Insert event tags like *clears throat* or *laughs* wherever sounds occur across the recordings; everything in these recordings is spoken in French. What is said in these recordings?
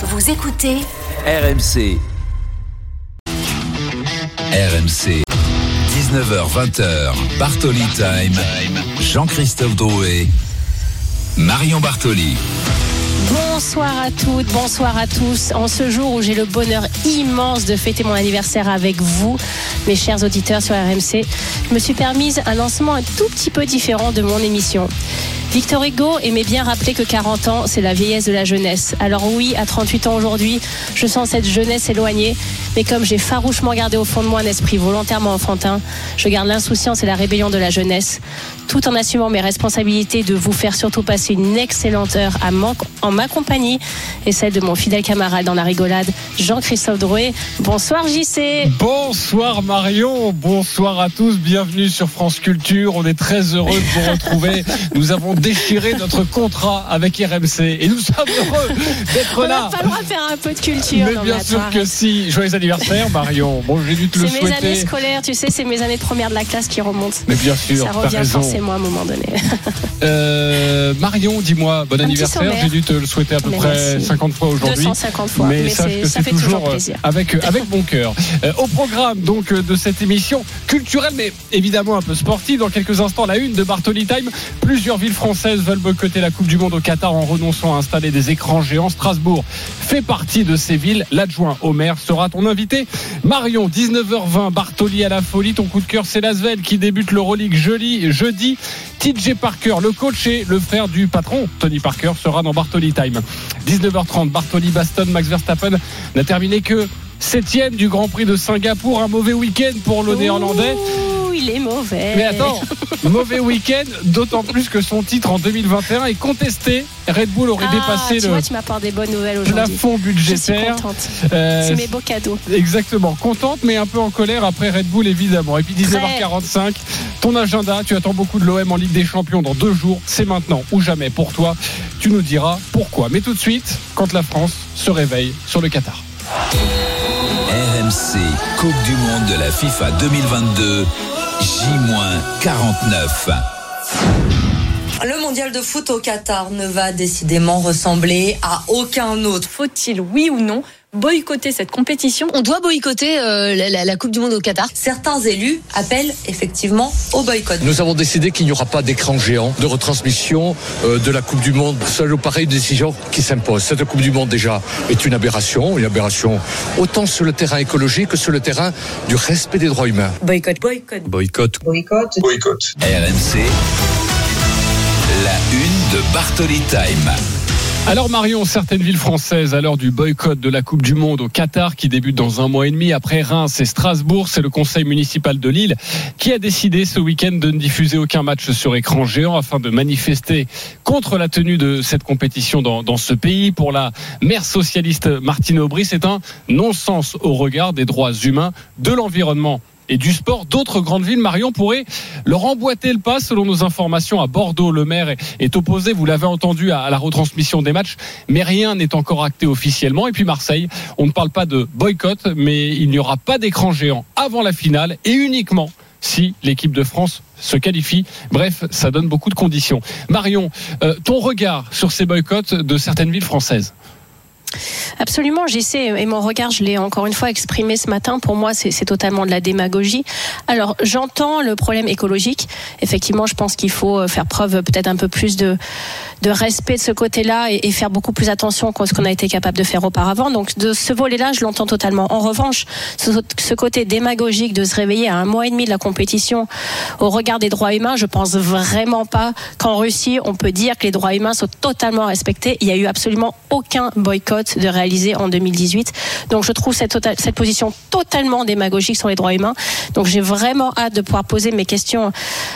Vous écoutez RMC. RMC. 19h20h. Bartoli Time. Jean-Christophe Drouet. Marion Bartoli. Bonsoir à toutes, bonsoir à tous. En ce jour où j'ai le bonheur immense de fêter mon anniversaire avec vous, mes chers auditeurs sur RMC, je me suis permise un lancement un tout petit peu différent de mon émission. Victor Hugo aimait bien rappeler que 40 ans, c'est la vieillesse de la jeunesse. Alors oui, à 38 ans aujourd'hui, je sens cette jeunesse éloignée, mais comme j'ai farouchement gardé au fond de moi un esprit volontairement enfantin, je garde l'insouciance et la rébellion de la jeunesse, tout en assumant mes responsabilités de vous faire surtout passer une excellente heure à en ma compagnie et celle de mon fidèle camarade dans la rigolade, Jean-Christophe Drouet. Bonsoir JC. Bonsoir Marion, bonsoir à tous, bienvenue sur France Culture. On est très heureux de vous retrouver. *laughs* Nous avons déchiré notre contrat avec RMC et nous sommes heureux d'être là. On va falloir faire un peu de culture. Mais bien sûr que si. Joyeux anniversaire Marion. Bon, j'ai dû te le souhaiter. C'est mes années scolaires, tu sais, c'est mes années de première de la classe qui remontent. Mais bien sûr, ça revient forcément à un moment donné. *laughs* Euh, Marion, dis-moi, bon anniversaire. J'ai dû te le souhaiter à peu près 50 fois aujourd'hui. 250 fois. Mais, sache que c'est toujours, euh, plaisir. avec, avec bon cœur. Euh, au programme donc de cette émission culturelle, mais évidemment un peu sportive. Dans quelques instants, la une de Bartoli Time. Plusieurs villes françaises veulent boycotter la Coupe du Monde au Qatar en renonçant à installer des écrans géants. Strasbourg fait partie de ces villes. L'adjoint au maire sera ton invité. Marion, 19h20, Bartoli à la folie. Ton coup de cœur, c'est Lasvel qui débute l'Euroleague jeudi. jeudi. TJ Parker, le coach et le frère du patron, Tony Parker, sera dans Bartoli Time. 19h30, Bartoli Baston, Max Verstappen n'a terminé que septième du Grand Prix de Singapour. Un mauvais week-end pour le Néerlandais il est mauvais. Mais attends, *laughs* mauvais week-end, d'autant plus que son titre en 2021 est contesté. Red Bull aurait ah, dépassé tu le vois, tu m'apportes des bonnes nouvelles aujourd'hui. plafond budgétaire. Euh, C'est mes beaux cadeaux. Exactement, contente mais un peu en colère après Red Bull évidemment. Et puis 19h45, ton agenda, tu attends beaucoup de l'OM en Ligue des Champions dans deux jours. C'est maintenant ou jamais pour toi. Tu nous diras pourquoi. Mais tout de suite, quand la France se réveille sur le Qatar. RMC, Coupe du Monde de la FIFA 2022. J-49. Le mondial de foot au Qatar ne va décidément ressembler à aucun autre. Faut-il, oui ou non, boycotter cette compétition. On doit boycotter euh, la, la, Coupe du Monde au Qatar. Certains élus appellent effectivement au boycott. Nous avons décidé qu'il n'y aura pas d'écran géant de retransmission euh, de la Coupe du Monde. Seule pareil une décision qui s'impose. Cette Coupe du Monde déjà est une aberration, une aberration autant sur le terrain écologique que sur le terrain du respect des droits humains. Boycott, boycott. Boycott. Boycott. Boycott. RMC. La une de Bartoli Time. Alors Marion, certaines villes françaises à l'heure du boycott de la Coupe du Monde au Qatar qui débute dans un mois et demi après Reims et Strasbourg, c'est le conseil municipal de Lille qui a décidé ce week-end de ne diffuser aucun match sur écran géant afin de manifester contre la tenue de cette compétition dans, dans ce pays. Pour la maire socialiste Martine Aubry, c'est un non-sens au regard des droits humains, de l'environnement et du sport. D'autres grandes villes, Marion, pourraient leur emboîter le pas. Selon nos informations, à Bordeaux, le maire est opposé, vous l'avez entendu, à la retransmission des matchs, mais rien n'est encore acté officiellement. Et puis Marseille, on ne parle pas de boycott, mais il n'y aura pas d'écran géant avant la finale et uniquement si l'équipe de France se qualifie. Bref, ça donne beaucoup de conditions. Marion, euh, ton regard sur ces boycotts de certaines villes françaises? Absolument, j'y sais, et mon regard, je l'ai encore une fois exprimé ce matin. Pour moi, c'est totalement de la démagogie. Alors, j'entends le problème écologique. Effectivement, je pense qu'il faut euh, faire preuve peut-être un peu plus de, respect de ce côté-là et, faire beaucoup plus attention à ce qu'on a été capable de faire auparavant. Donc, de ce volet-là, je l'entends totalement. En revanche, ce, côté démagogique de se réveiller à un mois et demi de la compétition au regard des droits humains, je pense vraiment pas qu'en Russie, on peut dire que les droits humains sont totalement respectés. Il y a eu absolument aucun boycott de réaliser en 2018. Donc je trouve cette, tota-, cette position totalement démagogique sur les droits humains. Donc j'ai vraiment hâte de pouvoir poser mes questions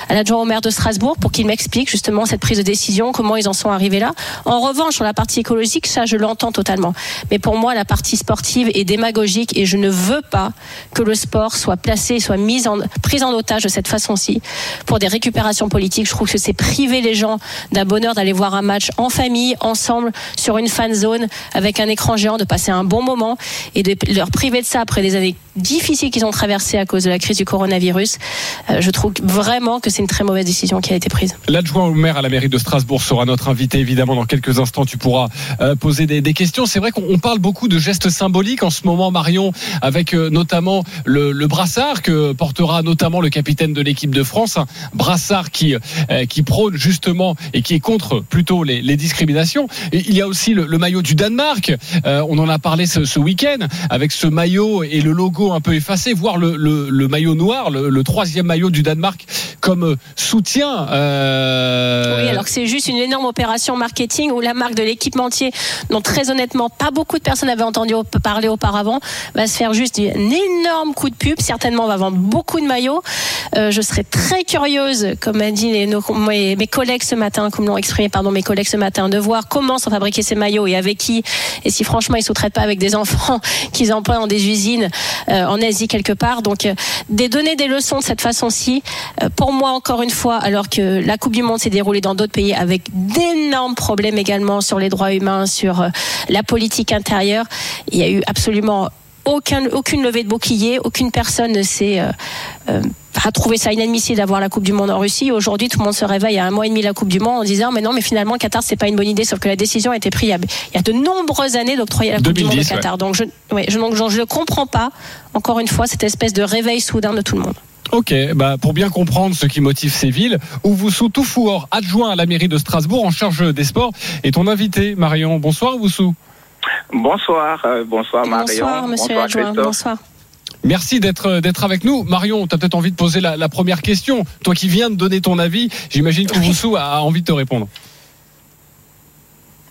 à l'adjoint au maire de Strasbourg pour qu'il m'explique justement cette prise de décision, comment ils en sont arrivés là. En revanche, sur la partie écologique, ça je l'entends totalement. Mais pour moi, la partie sportive est démagogique et je ne veux pas que le sport soit placé, soit mis en, pris en otage de cette façon-ci pour des récupérations politiques. Je trouve que c'est priver les gens d'un bonheur d'aller voir un match en famille, ensemble, sur une fan zone, avec un écran géant, de passer un bon moment et de leur priver de ça après des années difficiles qu'ils ont traversées à cause de la crise du coronavirus. Euh, je trouve vraiment que c'est une très mauvaise décision qui a été prise. L'adjoint au maire à la mairie de Strasbourg sera notre invité évidemment dans quelques instants. Tu pourras euh, poser des, questions. C'est vrai qu'on parle beaucoup de gestes symboliques en ce moment, Marion, avec euh, notamment le, brassard que portera notamment le capitaine de l'équipe de France, un brassard qui qui prône justement et qui est contre plutôt les, discriminations. Il y a aussi le maillot du Danemark. Euh, on en a parlé ce, ce week-end avec ce maillot et le logo un peu effacé, voire le, le, le maillot noir, le, le troisième maillot du Danemark comme euh, soutien. Euh... Oui, alors que c'est juste une énorme opération marketing où la marque de l'équipementier, dont très honnêtement pas beaucoup de personnes avaient entendu parler auparavant, va se faire juste un énorme coup de pub. Certainement, on va vendre beaucoup de maillots. Euh, je serais très curieuse, comme a dit les, nos, mes, mes, collègues ce matin, comme l'ont exprimé pardon mes collègues ce matin, de voir comment sont fabriqués ces maillots et avec qui, et si franchement ils ne sous-traitent pas avec des enfants *laughs* qu'ils emploient dans des usines euh, en Asie quelque part. Donc, euh, des donner des leçons de cette façon-ci, euh, pour moi encore une fois, alors que la Coupe du Monde s'est déroulée dans d'autres pays avec d'énormes problèmes également sur les droits humains, sur la politique intérieure, il y a eu absolument aucun, aucune levée de bouclier, aucune personne ne s'est euh, euh, a trouvé ça inadmissible d'avoir la Coupe du Monde en Russie. Aujourd'hui, tout le monde se réveille à un mois et demi de la Coupe du Monde en disant mais non, mais finalement, Qatar c'est pas une bonne idée. Sauf que la décision a été prise il y a de nombreuses années d'octroyer la Coupe 2010, du Monde au Qatar. ouais. Donc je, ouais, je, donc je ne comprends pas encore une fois cette espèce de réveil soudain de tout le monde. Ok, bah pour bien comprendre ce qui motive ces villes, Ouvoussou Toufouor, adjoint à la mairie de Strasbourg en charge des sports, est ton invité, Marion. Bonsoir Ouvoussou. Bonsoir, euh, bonsoir Marion. Bonsoir, monsieur l'adjoint. Bonsoir. Merci d'être d'être avec nous. Marion, tu as peut-être envie de poser la, la, première question. Toi qui viens de donner ton avis, j'imagine que Ouvoussou a envie de te répondre.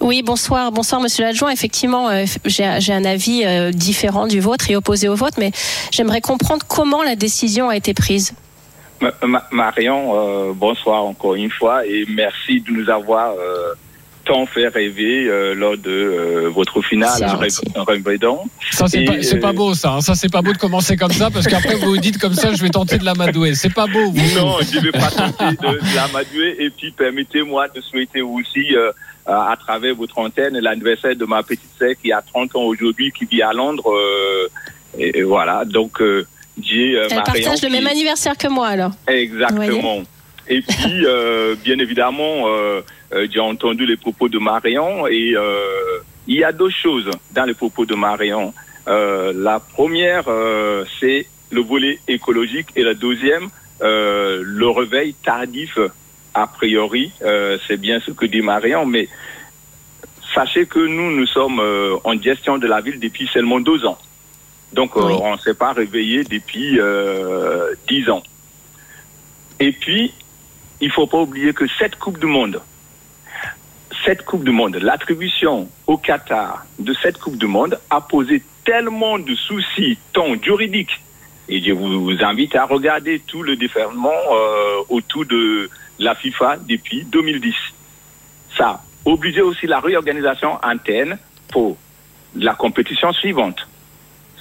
Oui, bonsoir, bonsoir Monsieur l'adjoint. Effectivement, euh, j'ai un avis euh, différent du vôtre et opposé au vôtre, mais j'aimerais comprendre comment la décision a été prise. Ma Marion, euh, bonsoir encore une fois et merci de nous avoir euh, tant fait rêver euh, lors de euh, votre finale à Wimbledon. Ça c'est pas, pas beau ça. Hein. Ça c'est pas beau de commencer comme ça parce qu'après vous vous dites comme ça, je vais tenter de l'amadouer. C'est pas beau. Vous. Non, je ne vais pas tenter de, de l'amadouer et puis permettez-moi de souhaiter aussi. à travers votre antenne l'anniversaire de ma petite sœur qui a 30 ans aujourd'hui, qui vit à Londres. Et, et, voilà, donc Dieu, Elle partage le même anniversaire que moi alors. Exactement. Et puis, euh, bien évidemment, euh, euh, j'ai entendu les propos de Marion et il y a deux choses dans les propos de Marion. la première, c'est le volet écologique et la deuxième, le réveil tardif. A priori, c'est bien ce que dit Marion, mais sachez que nous, nous sommes en gestion de la ville depuis seulement deux ans. Donc, oui. euh, on ne s'est pas réveillé depuis euh, 10 ans. Et puis, il ne faut pas oublier que cette Coupe du Monde, cette Coupe du Monde, l'attribution au Qatar de cette Coupe du Monde a posé tellement de soucis, tant juridiques, et je vous invite à regarder tout le déferlement euh, autour de la FIFA depuis 2010. Ça a obligé aussi la réorganisation interne pour la compétition suivante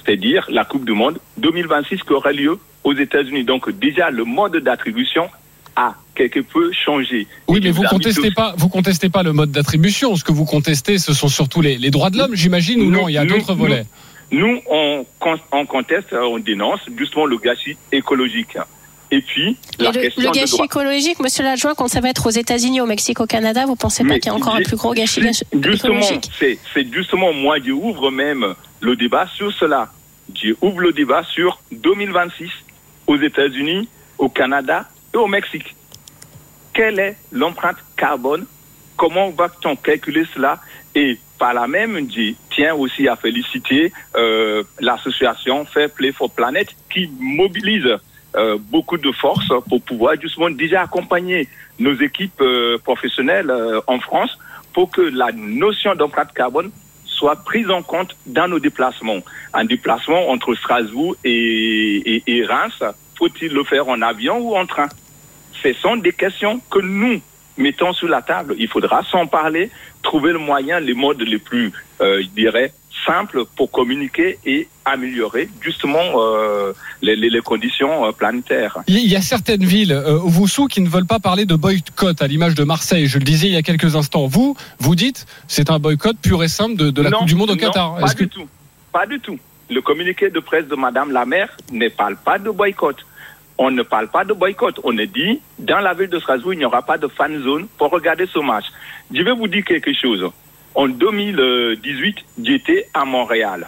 c'est-à-dire la Coupe du Monde 2026 qui aura lieu aux États-Unis. Donc déjà le mode d'attribution a quelque peu changé. Oui, mais vous contestez pas, vous contestez pas le mode d'attribution. Ce que vous contestez, ce sont surtout les, les droits de l'homme, j'imagine, ou non? Il y a d'autres volets. Nous, on, on conteste, on dénonce justement le gâchis écologique. Et puis, la le, question le gâchis de écologique, monsieur l'adjoint, quand ça va être aux États-Unis, au Mexique, au Canada, vous pensez pas qu'il y a encore un plus gros gâchis justement, écologique? C'est justement moi qui ouvre même le débat sur cela. Je ouvre le débat sur 2026 aux États-Unis, au Canada et au Mexique. Quelle est l'empreinte carbone? Comment va-t-on calculer cela? Et par la même, je tiens aussi à féliciter euh, l'association Fair Play for Planet qui mobilise euh, beaucoup de forces pour pouvoir justement déjà accompagner nos équipes euh, professionnelles en France pour que la notion d'empreinte carbone soit prise en compte dans nos déplacements. Un déplacement entre Strasbourg et Reims, faut-il le faire en avion ou en train? Ce sont des questions que nous mettons sur la table. Il faudra s'en parler, trouver le moyen, les modes les plus, euh, je dirais, simple pour communiquer et améliorer justement euh, les, les, les conditions euh, planétaires. Il y a certaines villes, euh, vous sous, qui ne veulent pas parler de boycott, à l'image de Marseille. Je le disais il y a quelques instants. Vous, vous dites, c'est un boycott pur et simple de, de la Non, Coupe du Monde au non, Qatar. Pas Est-ce que- du tout. Pas du tout. Le communiqué de presse de Madame la maire ne parle pas de boycott. On ne parle pas de boycott. On a dit, dans la ville de Strasbourg, il n'y aura pas de fan zone pour regarder ce match. Je vais vous dire quelque chose. En 2018, j'étais à Montréal.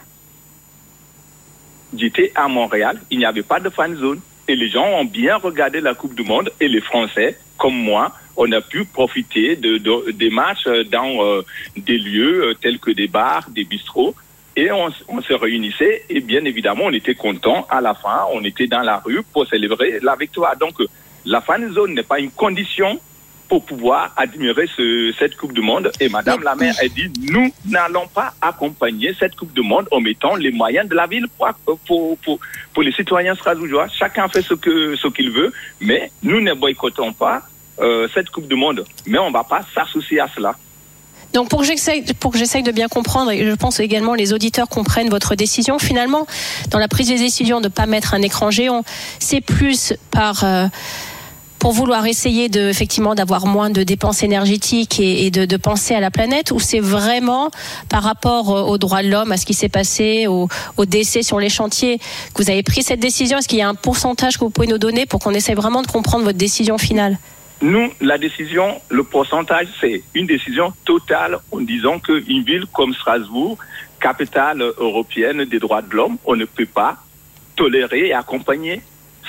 J'étais à Montréal, il n'y avait pas de fan zone. Et les gens ont bien regardé la Coupe du Monde. Et les Français, comme moi, on a pu profiter de, de- des matchs dans euh, des lieux euh, tels que des bars, des bistrots. Et on, on se réunissait et bien évidemment, on était content à la fin. On était dans la rue pour célébrer la victoire. Donc, la fan zone n'est pas une condition pour pouvoir admirer ce- cette Coupe du Monde. Et Madame la maire a dit, nous n'allons pas accompagner cette Coupe du Monde en mettant les moyens de la ville pour, pour, pour, pour les citoyens strasbourgeois. Chacun fait ce que ce qu'il veut, mais nous ne boycottons pas euh, cette Coupe du Monde. Mais on ne va pas s'associer à cela. Donc pour que j'essaye pour que j'essaye de bien comprendre et je pense également les auditeurs comprennent votre décision finalement dans la prise de décision de pas mettre un écran géant, c'est plus par euh, pour vouloir essayer de effectivement d'avoir moins de dépenses énergétiques et, de, de penser à la planète ou c'est vraiment par rapport euh, aux droits de l'homme, à ce qui s'est passé, aux, aux décès sur les chantiers que vous avez pris cette décision? Est-ce qu'il y a un pourcentage que vous pouvez nous donner pour qu'on essaye vraiment de comprendre votre décision finale? Nous, la décision, le pourcentage, c'est une décision totale en disant qu'une ville comme Strasbourg, capitale européenne des droits de l'homme, on ne peut pas tolérer et accompagner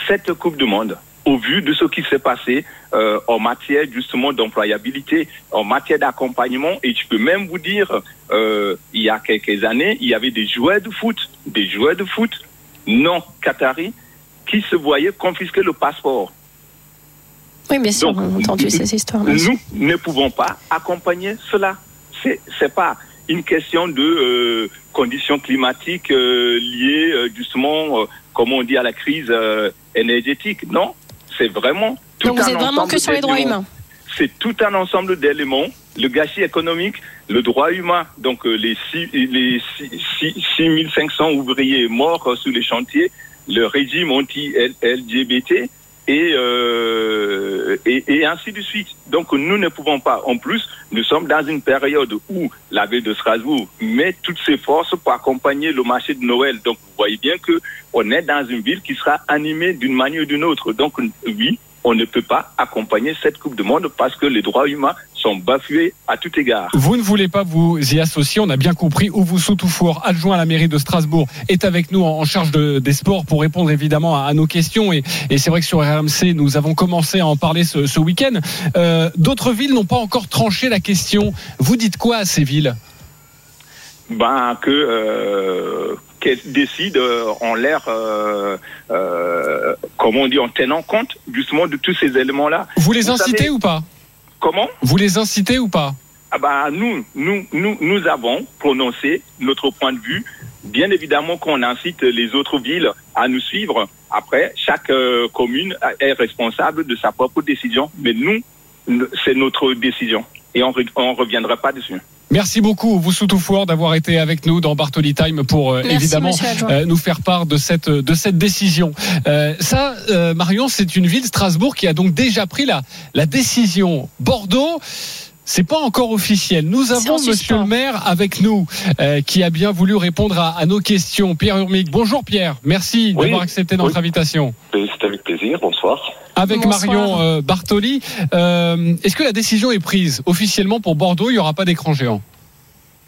cette Coupe du Monde au vu de ce qui s'est passé euh, en matière justement d'employabilité, en matière d'accompagnement. Et je peux même vous dire, euh, il y a quelques années, il y avait des joueurs de foot, des joueurs de foot non qataris qui se voyaient confisquer le passeport. Oui, bien sûr, on a entendu ces histoires. Nous ne pouvons pas accompagner cela. C'est c'est pas une question de euh, conditions climatiques euh, liées euh, justement, euh, comme on dit, à la crise euh, énergétique. Non, c'est vraiment tout Donc vous un êtes vraiment que sur les droits humains. C'est tout un ensemble d'éléments. Le gâchis économique, le droit humain, donc euh, les, six, les six- six- 6500 ouvriers morts sur les chantiers, le régime anti-LGBT et, euh, et, et ainsi de suite. Donc nous ne pouvons pas. En plus, nous sommes dans une période où la ville de Strasbourg met toutes ses forces pour accompagner le marché de Noël. Donc vous voyez bien que on est dans une ville qui sera animée d'une manière ou d'une autre. Donc oui, on ne peut pas accompagner cette Coupe du Monde parce que les droits humains sont bafoués à tout égard. Vous ne voulez pas vous y associer, on a bien compris. Ouvou Toufour, adjoint à la mairie de Strasbourg, est avec nous en en charge de- des sports pour répondre évidemment à, à nos questions. Et, et c'est vrai que sur RMC, nous avons commencé à en parler ce, ce week-end. Euh, D'autres villes n'ont pas encore tranché la question. Vous dites quoi à ces villes? Ben que euh, décident euh, en l'air, euh, euh, comment on dit, en tenant compte justement de tous ces éléments-là. Vous les Vous incitez savez- ou pas? Comment? Vous les incitez ou pas? Ah ben, nous, nous, nous, nous avons prononcé notre point de vue. Bien évidemment qu'on incite les autres villes à nous suivre. Après, chaque commune est responsable de sa propre décision. Mais nous, c'est notre décision. Et on ne reviendra pas dessus. Merci beaucoup, vous Toufour, d'avoir été avec nous dans Bartoli Time pour euh, Merci, évidemment euh, nous faire part de cette de cette décision. Euh, ça, euh, Marion, c'est une ville Strasbourg qui a donc déjà pris la la décision. Bordeaux. C'est pas encore officiel. Nous avons Monsieur suspens. le maire avec nous, euh, qui a bien voulu répondre à, à nos questions. Pierre Urmic. Bonjour Pierre. Merci Oui. d'avoir accepté notre Oui. invitation. C'est avec plaisir, bonsoir. Avec Bonsoir. Marion euh, Bartoli, euh, est-ce que la décision est prise officiellement pour Bordeaux Il y aura pas d'écran géant?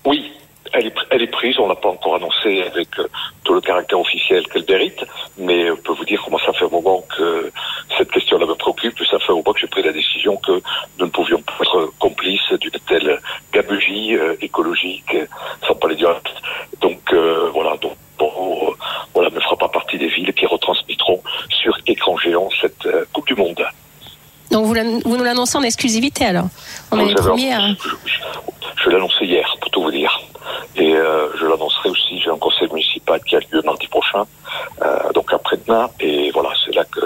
Oui, elle est, pr- elle est prise, on l'a pas encore annoncé avec euh, tout le caractère officiel qu'elle mérite, mais on peut vous dire comment ça fait un moment que cette question-là me préoccupe, ça fait un moment que j'ai pris la décision que nous ne pouvions pas être complices d'une telle gabegie euh, écologique, sans parler du reste. Donc euh, voilà, donc Euh, voilà, ne fera pas partie des villes qui retransmettront sur écran géant cette euh, Coupe du Monde. Donc vous, nous l'annoncez en exclusivité alors On est les premiers à... Je, je- je l'ai annoncé hier, pour tout vous dire. Et euh, je l'annoncerai aussi, j'ai un conseil municipal qui a lieu mardi prochain, euh, donc après-demain. Et voilà, c'est là que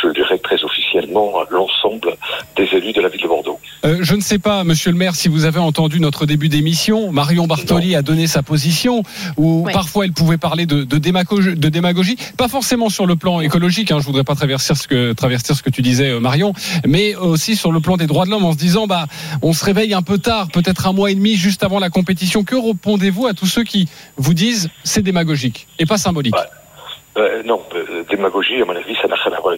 je dirai très officiellement à l'ensemble des élus de la ville de Bordeaux. Euh, je ne sais pas, monsieur le maire, si vous avez entendu notre début d'émission. Marion Bartoli a donné sa position, où Ouais. parfois elle pouvait parler de, de, démagogie, de démagogie, pas forcément sur le plan écologique, hein, je voudrais pas traverser ce que, traverser ce que tu disais, euh, Marion, mais aussi sur le plan des droits de l'homme, en se disant, bah, on se réveille un peu tard, peut-être un mois et demi juste avant la compétition. Que répondez-vous à tous ceux qui vous disent c'est démagogique et pas symbolique? Ouais. Euh, non, euh, démagogie, à mon avis, ça n'a rien à voir.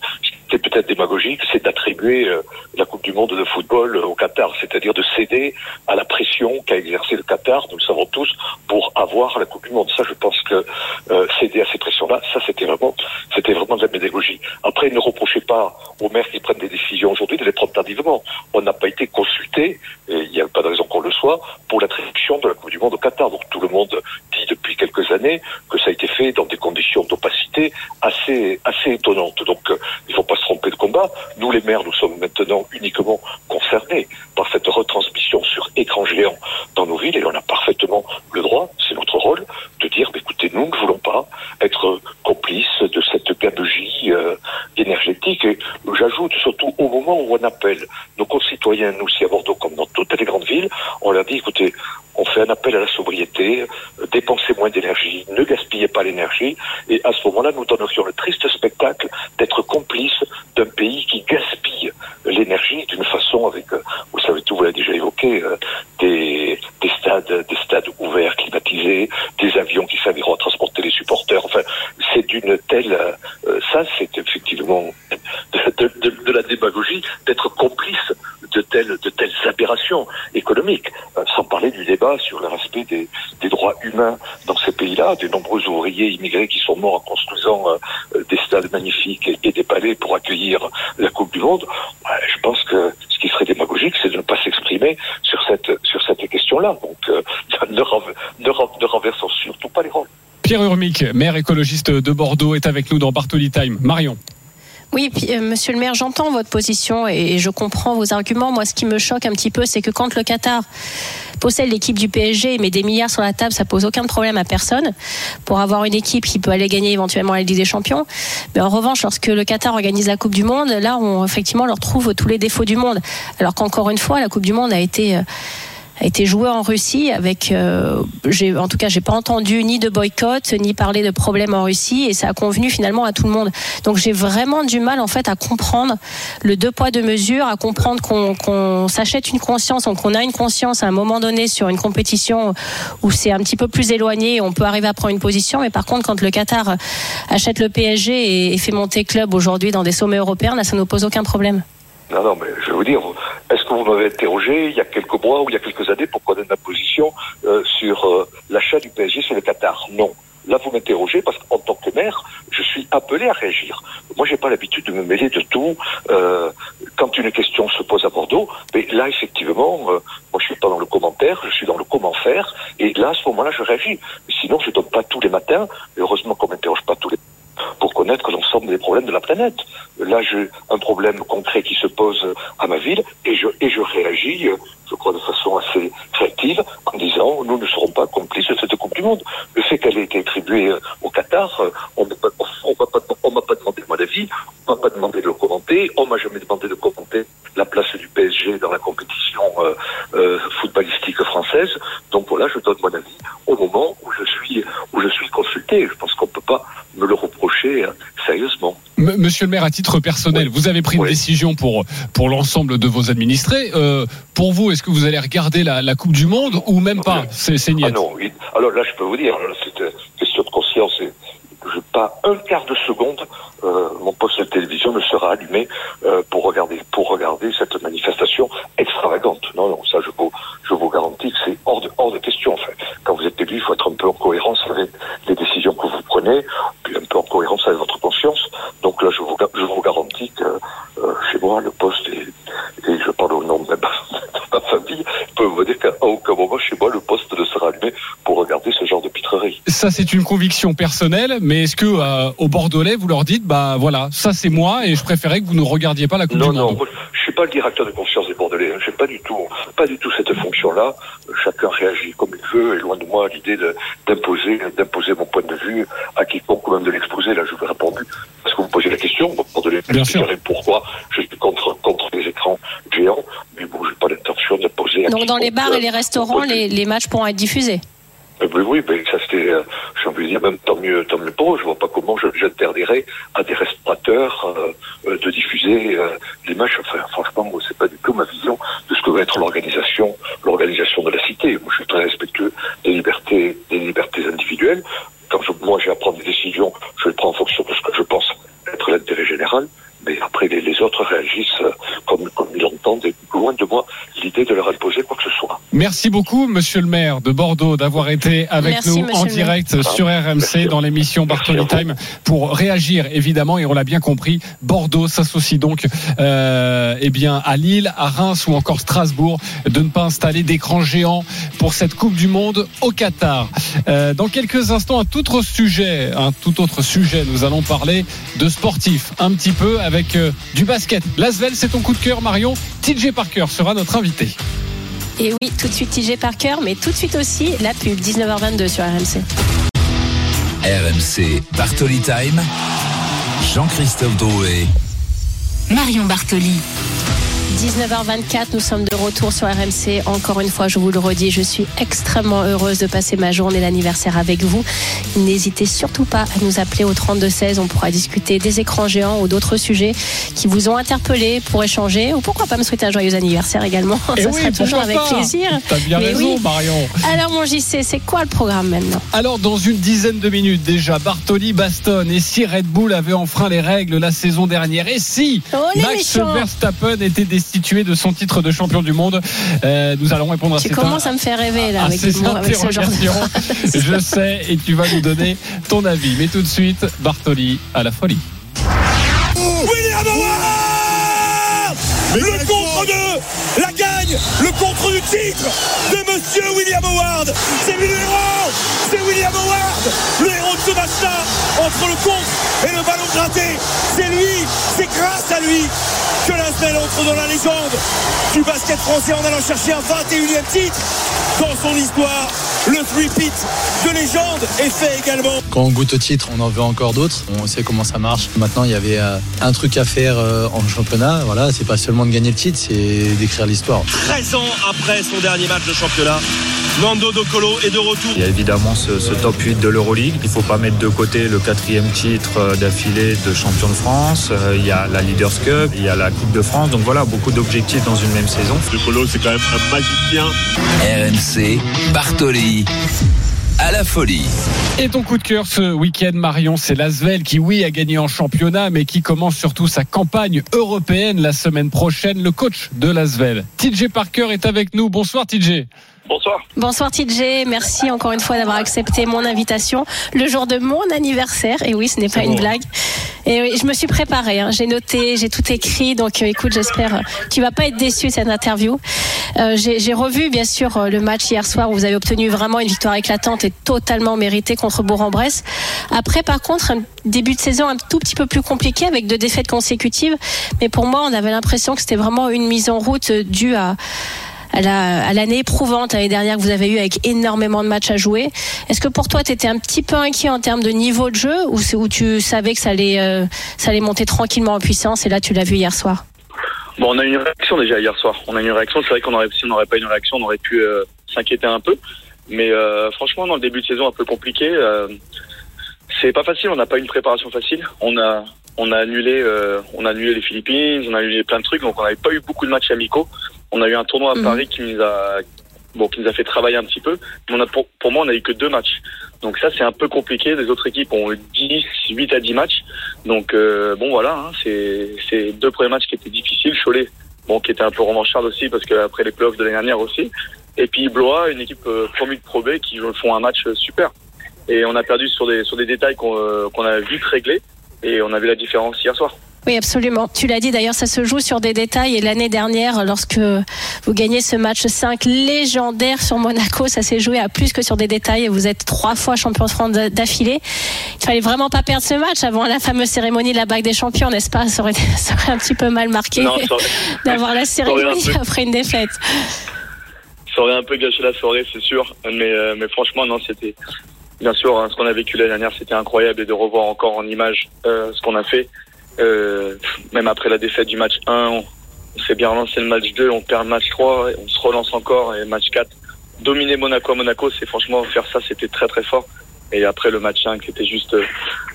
Ce qui est peut-être démagogique, c'est d'attribuer euh, la Coupe du Monde de football au Qatar, c'est-à-dire de céder à la pression qu'a exercé le Qatar, nous le savons tous, pour avoir la Coupe du Monde. Ça, je pense que euh, céder à ces pressions-là, ça, c'était vraiment, c'était vraiment de la pédagogie. Après, ne reprochez pas aux maires qui prennent des décisions aujourd'hui de les prendre tardivement. On n'a pas été consulté, et il n'y a pas de raison qu'on le soit, pour l'attribution de la Coupe du Monde au Qatar. Donc tout le monde dit depuis quelques années que ça a été fait dans des conditions d'opacité assez, assez étonnantes. Donc euh, il faut pas se tromper de combat. Nous, les maires, nous sommes maintenant uniquement concernés par cette retransmission sur écran géant dans nos villes et on a parfaitement le droit, c'est notre rôle, de dire, bah, écoutez, nous ne voulons pas être complices de cette gabegie euh, énergétique. Et j'ajoute surtout au moment où on appelle nos concitoyens, nous aussi à Bordeaux, comme dans toutes les grandes villes, on leur dit, écoutez, on fait un appel à la sobriété, euh, dépensez moins d'énergie, ne gaspillez pas l'énergie, et à ce moment-là, nous donnerions le triste spectacle d'être complices d'un pays qui gaspille l'énergie d'une façon avec, euh, vous savez tout, vous l'avez déjà évoqué, euh, des, des stades, des stades ouverts, climatisés, des avions qui serviront à transporter les supporters. Enfin, c'est d'une telle, ça, c'est effectivement de- de la démagogie d'être complice de telles, de telles aberrations économiques, Euh, sans parler du débat sur le respect des, des droits humains dans ces pays-là, des nombreux ouvriers immigrés qui sont morts en construisant euh, euh, des stades magnifiques et, des palais pour accueillir la Coupe du Monde. Je pense que ce qui serait démagogique, c'est de ne pas s'exprimer sur cette, sur cette question-là. Donc, *laughs* ne, ne renversons surtout pas les rôles. Pierre Urmic, maire écologiste de Bordeaux, est avec nous dans Bartoli Time. Marion. Oui, euh, monsieur le maire, j'entends votre position et, et je comprends vos arguments. Moi, ce qui me choque un petit peu, c'est que quand le Qatar possède l'équipe du PSG et met des milliards sur la table, ça pose aucun problème à personne pour avoir une équipe qui peut aller gagner éventuellement la Ligue des Champions. Mais en revanche, lorsque le Qatar organise la Coupe du Monde, là, on effectivement leur trouve tous les défauts du monde. Alors qu'encore une fois, la Coupe du Monde a été euh, a été joué en Russie avec, euh, en tout cas, j'ai pas entendu ni de boycott ni parler de problèmes en Russie et ça a convenu finalement à tout le monde. Donc j'ai vraiment du mal en fait à comprendre le deux poids deux mesures, à comprendre qu'on, qu'on s'achète une conscience, qu'on a une conscience à un moment donné sur une compétition où c'est un petit peu plus éloigné, on peut arriver à prendre une position, mais par contre quand le Qatar achète le PSG et, et fait monter club aujourd'hui dans des sommets européens, là ça nous pose aucun problème. Non, non, mais je veux vous dire, est-ce que vous m'avez interrogé il y a quelques mois ou il y a quelques années pour connaître ma position euh, sur euh, l'achat du PSG sur le Qatar? Non. Là, vous m'interrogez parce qu'en tant que maire, je suis appelé à réagir. Moi, j'ai pas l'habitude de me mêler de tout. Euh, quand une question se pose à Bordeaux, mais là, effectivement, moi, je suis pas dans le commentaire, je suis dans le comment faire. Et là, à ce moment-là, je réagis. Sinon, je donne pas tous les matins. Et heureusement qu'on m'interroge pas tous les pour connaître l'ensemble des problèmes de la planète. Là, j'ai un problème concret qui se pose à ma ville et je, et je réagis, je crois, de façon assez réactive en disant nous ne serons pas complices de cette Coupe du Monde. Le fait qu'elle ait été attribuée euh, au Qatar, euh, on ne m'a pas demandé mon avis, on m'a pas demandé de le commenter, on m'a jamais demandé de commenter la place du PSG dans la compétition euh, footballistique française. Donc voilà, je donne mon avis au moment où je suis où je suis consulté. Je pense qu'on peut pas me le reprocher euh, sérieusement. M- Monsieur le maire, à titre personnel, vous avez pris une décision pour, pour l'ensemble de vos administrés. Euh, pour vous, est-ce que vous allez regarder la, la Coupe du Monde ou même pas? C'est c'est Ah non, oui. alors là je peux vous dire, là, c'est une question de conscience. Et je pas un quart de seconde, euh, mon poste de télévision ne sera allumé euh, pour regarder pour regarder cette manifestation extravagante. Non, non, ça je vous je vous garantis que c'est hors de hors de question. Enfin, quand vous êtes élu, il faut être un peu en cohérence avec les décisions que vous prenez, puis un peu en cohérence avec votre conscience. Donc là, je vous ga- je vous garantis que euh, chez moi, le poste est, et je parle au nom de ma, de ma famille, peut vous dire qu'à aucun moment chez moi, le poste ne sera allumé pour regarder ce genre de pitrerie. Ça, c'est une conviction personnelle, mais est-ce que euh, au Bordelais, vous leur dites, bah voilà, ça c'est moi et je préférais que vous ne regardiez pas la Coupe Non, du non, Monde je suis pas le directeur de conscience des Bordelais. Hein. J'ai pas du tout, pas du tout cette fonction-là. Chacun réagit comme il veut. Et loin de moi l'idée d'imposer, d'imposer mon point de vue à quiconque ou même de l'exposer. Là, je vous ai répondu parce que vous posez la question. Bordelais, Bien je sûr. pourquoi je suis contre contre les écrans géants. Mais bon, j'ai pas d'interférence Donc dans les bars et les restaurants, les, les matchs pourront être diffusés. Euh, Oui, oui, mais c'était, euh, j'ai envie de dire, même tant mieux, tant mieux pour eux. Je vois pas comment j'interdirais à des restaurateurs euh, euh, de diffuser euh, les matchs. Enfin, franchement, c'est pas du tout ma vision de ce que va être l'organisation, l'organisation de la cité. Moi, je suis très respectueux des libertés, des libertés individuelles. Quand je, moi, j'ai à prendre des décisions, je les prends en fonction de ce que je pense être l'intérêt général. Mais après, les, les autres réagissent euh, comme, comme ils l'entendent. Et loin de moi l'idée de leur imposer quoi que ce soit. Merci beaucoup, monsieur le maire de Bordeaux, d'avoir été avec Merci, nous en direct sur RMC dans l'émission Bartoli Time pour réagir, évidemment, et on l'a bien compris. Bordeaux s'associe donc euh, eh bien, à Lille, à Reims ou encore Strasbourg de ne pas installer d'écran géant pour cette Coupe du Monde au Qatar. Euh, dans quelques instants, un tout autre sujet, un tout autre sujet, nous allons parler de sportifs un petit peu avec euh, du basket. L'Asvel, c'est ton coup de cœur, Marion. TJ Parker sera notre invité. Et oui, tout de suite TJ Parker, mais tout de suite aussi la pub, 19h22 sur RMC. RMC Bartoli Time. Jean-Christophe Drouet. Marion Bartoli. 19h24, nous sommes de retour sur RMC. Encore une fois, je vous le redis, je suis extrêmement heureuse de passer ma journée d'anniversaire avec vous. N'hésitez surtout pas à nous appeler au 3216. On pourra discuter des écrans géants ou d'autres sujets qui vous ont interpellé pour échanger ou pourquoi pas me souhaiter un joyeux anniversaire également. Eh *laughs* Ça oui, serait toujours avec pas plaisir. T'as bien Mais raison, oui. Marion. Alors, mon JC, c'est quoi le programme maintenant? Alors, dans une dizaine de minutes déjà, Bartoli bastonne. Et si Red Bull avait enfreint les règles la saison dernière Et si Oh, Max méchants Verstappen était destitué de son titre de champion du monde Euh, Nous allons répondre à Tu ces commences à me faire rêver là avec, ces avec ce genre de interrogations. *laughs* Je sais, et tu vas nous donner ton avis. Mais tout de suite, Bartoli à la folie. William Howard Le contre de la gagne, le contre du titre de Monsieur William Howard. C'est lui le héros, c'est William Howard, le héros de ce match-là, entre le contre et le ballon gratté. C'est lui, c'est grâce à lui que l'Asvel entre dans la légende du basket français en allant chercher un 21e titre dans son histoire. Le three-peat de légende est fait également. Quand on goûte au titre, on en veut encore d'autres. On sait comment ça marche. Maintenant, il y avait euh, un truc à faire euh, en championnat. Voilà, c'est pas seulement de gagner le titre, c'est d'écrire l'histoire. 13 ans après son dernier match de championnat, Nando Docolo est de retour. Il y a évidemment ce, ce top 8 de l'Euroleague. Il ne faut pas mettre de côté le quatrième titre euh, d'affilée de champion de France. Euh, Il y a la Leaders Cup, il y a la Coupe de France. Donc voilà, beaucoup d'objectifs dans une même saison. Docolo, c'est quand même un magicien. RMC Bartoli à la folie. Et ton coup de cœur ce week-end, Marion, c'est l'Asvel qui, oui, a gagné en championnat, mais qui commence surtout sa campagne européenne la semaine prochaine. Le coach de l'Asvel, TJ Parker, est avec nous. Bonsoir, TJ. Bonsoir. Bonsoir TJ, merci encore une fois d'avoir accepté mon invitation le jour de mon anniversaire. Et oui, ce n'est pas une blague. Et oui, je me suis préparée, hein. j'ai noté, j'ai tout écrit. Donc euh, écoute, j'espère euh, que tu vas pas être déçu de cette interview. Euh, j'ai revu bien sûr euh, le match hier soir où vous avez obtenu vraiment une victoire éclatante et totalement méritée contre Bourg-en-Bresse. Après, par contre, un début de saison un tout petit peu plus compliqué avec deux défaites consécutives. Mais pour moi, on avait l'impression que c'était vraiment une mise en route euh, due à à la- à l'année éprouvante l'année dernière que vous avez eue avec énormément de matchs à jouer. Est-ce que pour toi, tu étais un petit peu inquiet en termes de niveau de jeu ou c'est où tu savais que ça allait, euh, ça allait monter tranquillement en puissance et là, tu l'as vu hier soir? Bon, on a eu une réaction déjà hier soir. On a eu une réaction. C'est vrai qu'on aurait, si on n'aurait pas eu une réaction, on aurait pu euh, s'inquiéter un peu. Mais euh, franchement, dans le début de saison un peu compliqué, euh, c'est pas facile. On n'a pas une préparation facile. On a, on a annulé, euh, on a annulé les Philippines, on a annulé plein de trucs. Donc on n'avait pas eu beaucoup de matchs amicaux. On a eu un tournoi à Mhm. Paris qui nous a, bon, qui nous a fait travailler un petit peu. Mais on a, pour, pour moi, on a eu que deux matchs. Donc ça, c'est un peu compliqué. Les autres équipes ont eu 10, 8 à 10 matchs. Donc euh, bon, voilà, hein, c'est, c'est deux premiers matchs qui étaient difficiles. Cholet, bon, qui était un peu revancharde aussi parce qu'après les playoffs de l'année dernière aussi. Et puis Blois, une équipe euh, promue de Pro B qui font un match super. Et on a perdu sur des sur des détails qu'on euh, qu'on a vite réglés. Et on a vu la différence hier soir. Oui, absolument. Tu l'as dit d'ailleurs, ça se joue sur des détails. Et l'année dernière, lorsque vous gagnez ce match 5 légendaire sur Monaco, ça s'est joué à plus que sur des détails. Et vous êtes trois fois champion de France d'affilée. Il fallait vraiment pas perdre ce match avant la fameuse cérémonie de la bague des champions, n'est-ce pas? Ça aurait, *laughs* ça aurait un petit peu mal marqué *laughs* d'avoir la un cérémonie après une défaite. Ça aurait un peu gâché la soirée, c'est sûr. Mais, euh, mais franchement, non, c'était. Bien sûr, hein, ce qu'on a vécu l'année dernière, c'était incroyable. Et de revoir encore en image euh, ce qu'on a fait. Euh, même après la défaite du match 1, On s'est bien relancé le match 2, on perd le match 3, et on se relance encore et match 4. Dominer Monaco à Monaco, c'est franchement faire ça, c'était très très fort. Et après le match 5, c'était juste euh,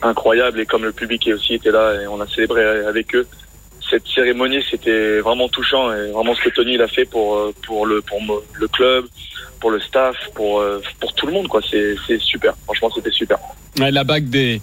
incroyable. Et comme le public aussi était là et on a célébré avec eux, cette cérémonie, c'était vraiment touchant et vraiment ce que Tony il a fait pour euh, pour le pour le club, pour le staff, pour euh, pour tout le monde quoi. C'est super. Franchement, c'était super. La bague des,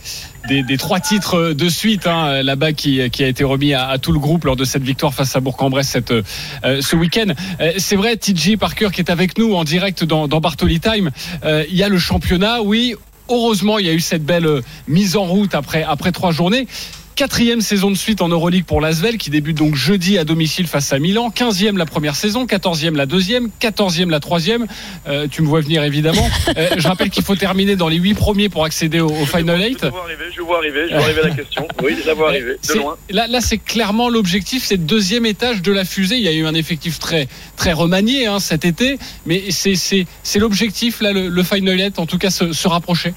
des, des trois titres de suite, hein, la bague qui, qui a été remis à, tout le groupe lors de cette victoire face à Bourg-en-Bresse euh, ce week-end. C'est vrai, TJ Parker qui est avec nous en direct dans, dans Bartoli Time. Il y a le championnat, oui. Heureusement, il y a eu cette belle mise en route après, après trois journées. Quatrième saison de suite en Euroleague pour l'Asvel qui débute donc jeudi à domicile face à Milan. Quinzième la première saison, quatorzième la deuxième, quatorzième la troisième. Euh, tu me vois venir évidemment. *laughs* Euh, je rappelle qu'il faut terminer dans les huit premiers pour accéder au, au Final Eight. Je vois arriver, je vois arriver, je vois arriver la *laughs* question. Oui, je la vois arriver de loin. Là, là c'est clairement l'objectif, c'est le deuxième étage de la fusée. Il y a eu un effectif très, très remanié hein, cet été, mais c'est, c'est, c'est l'objectif, là, le, le Final Eight, en tout cas, se, se rapprocher.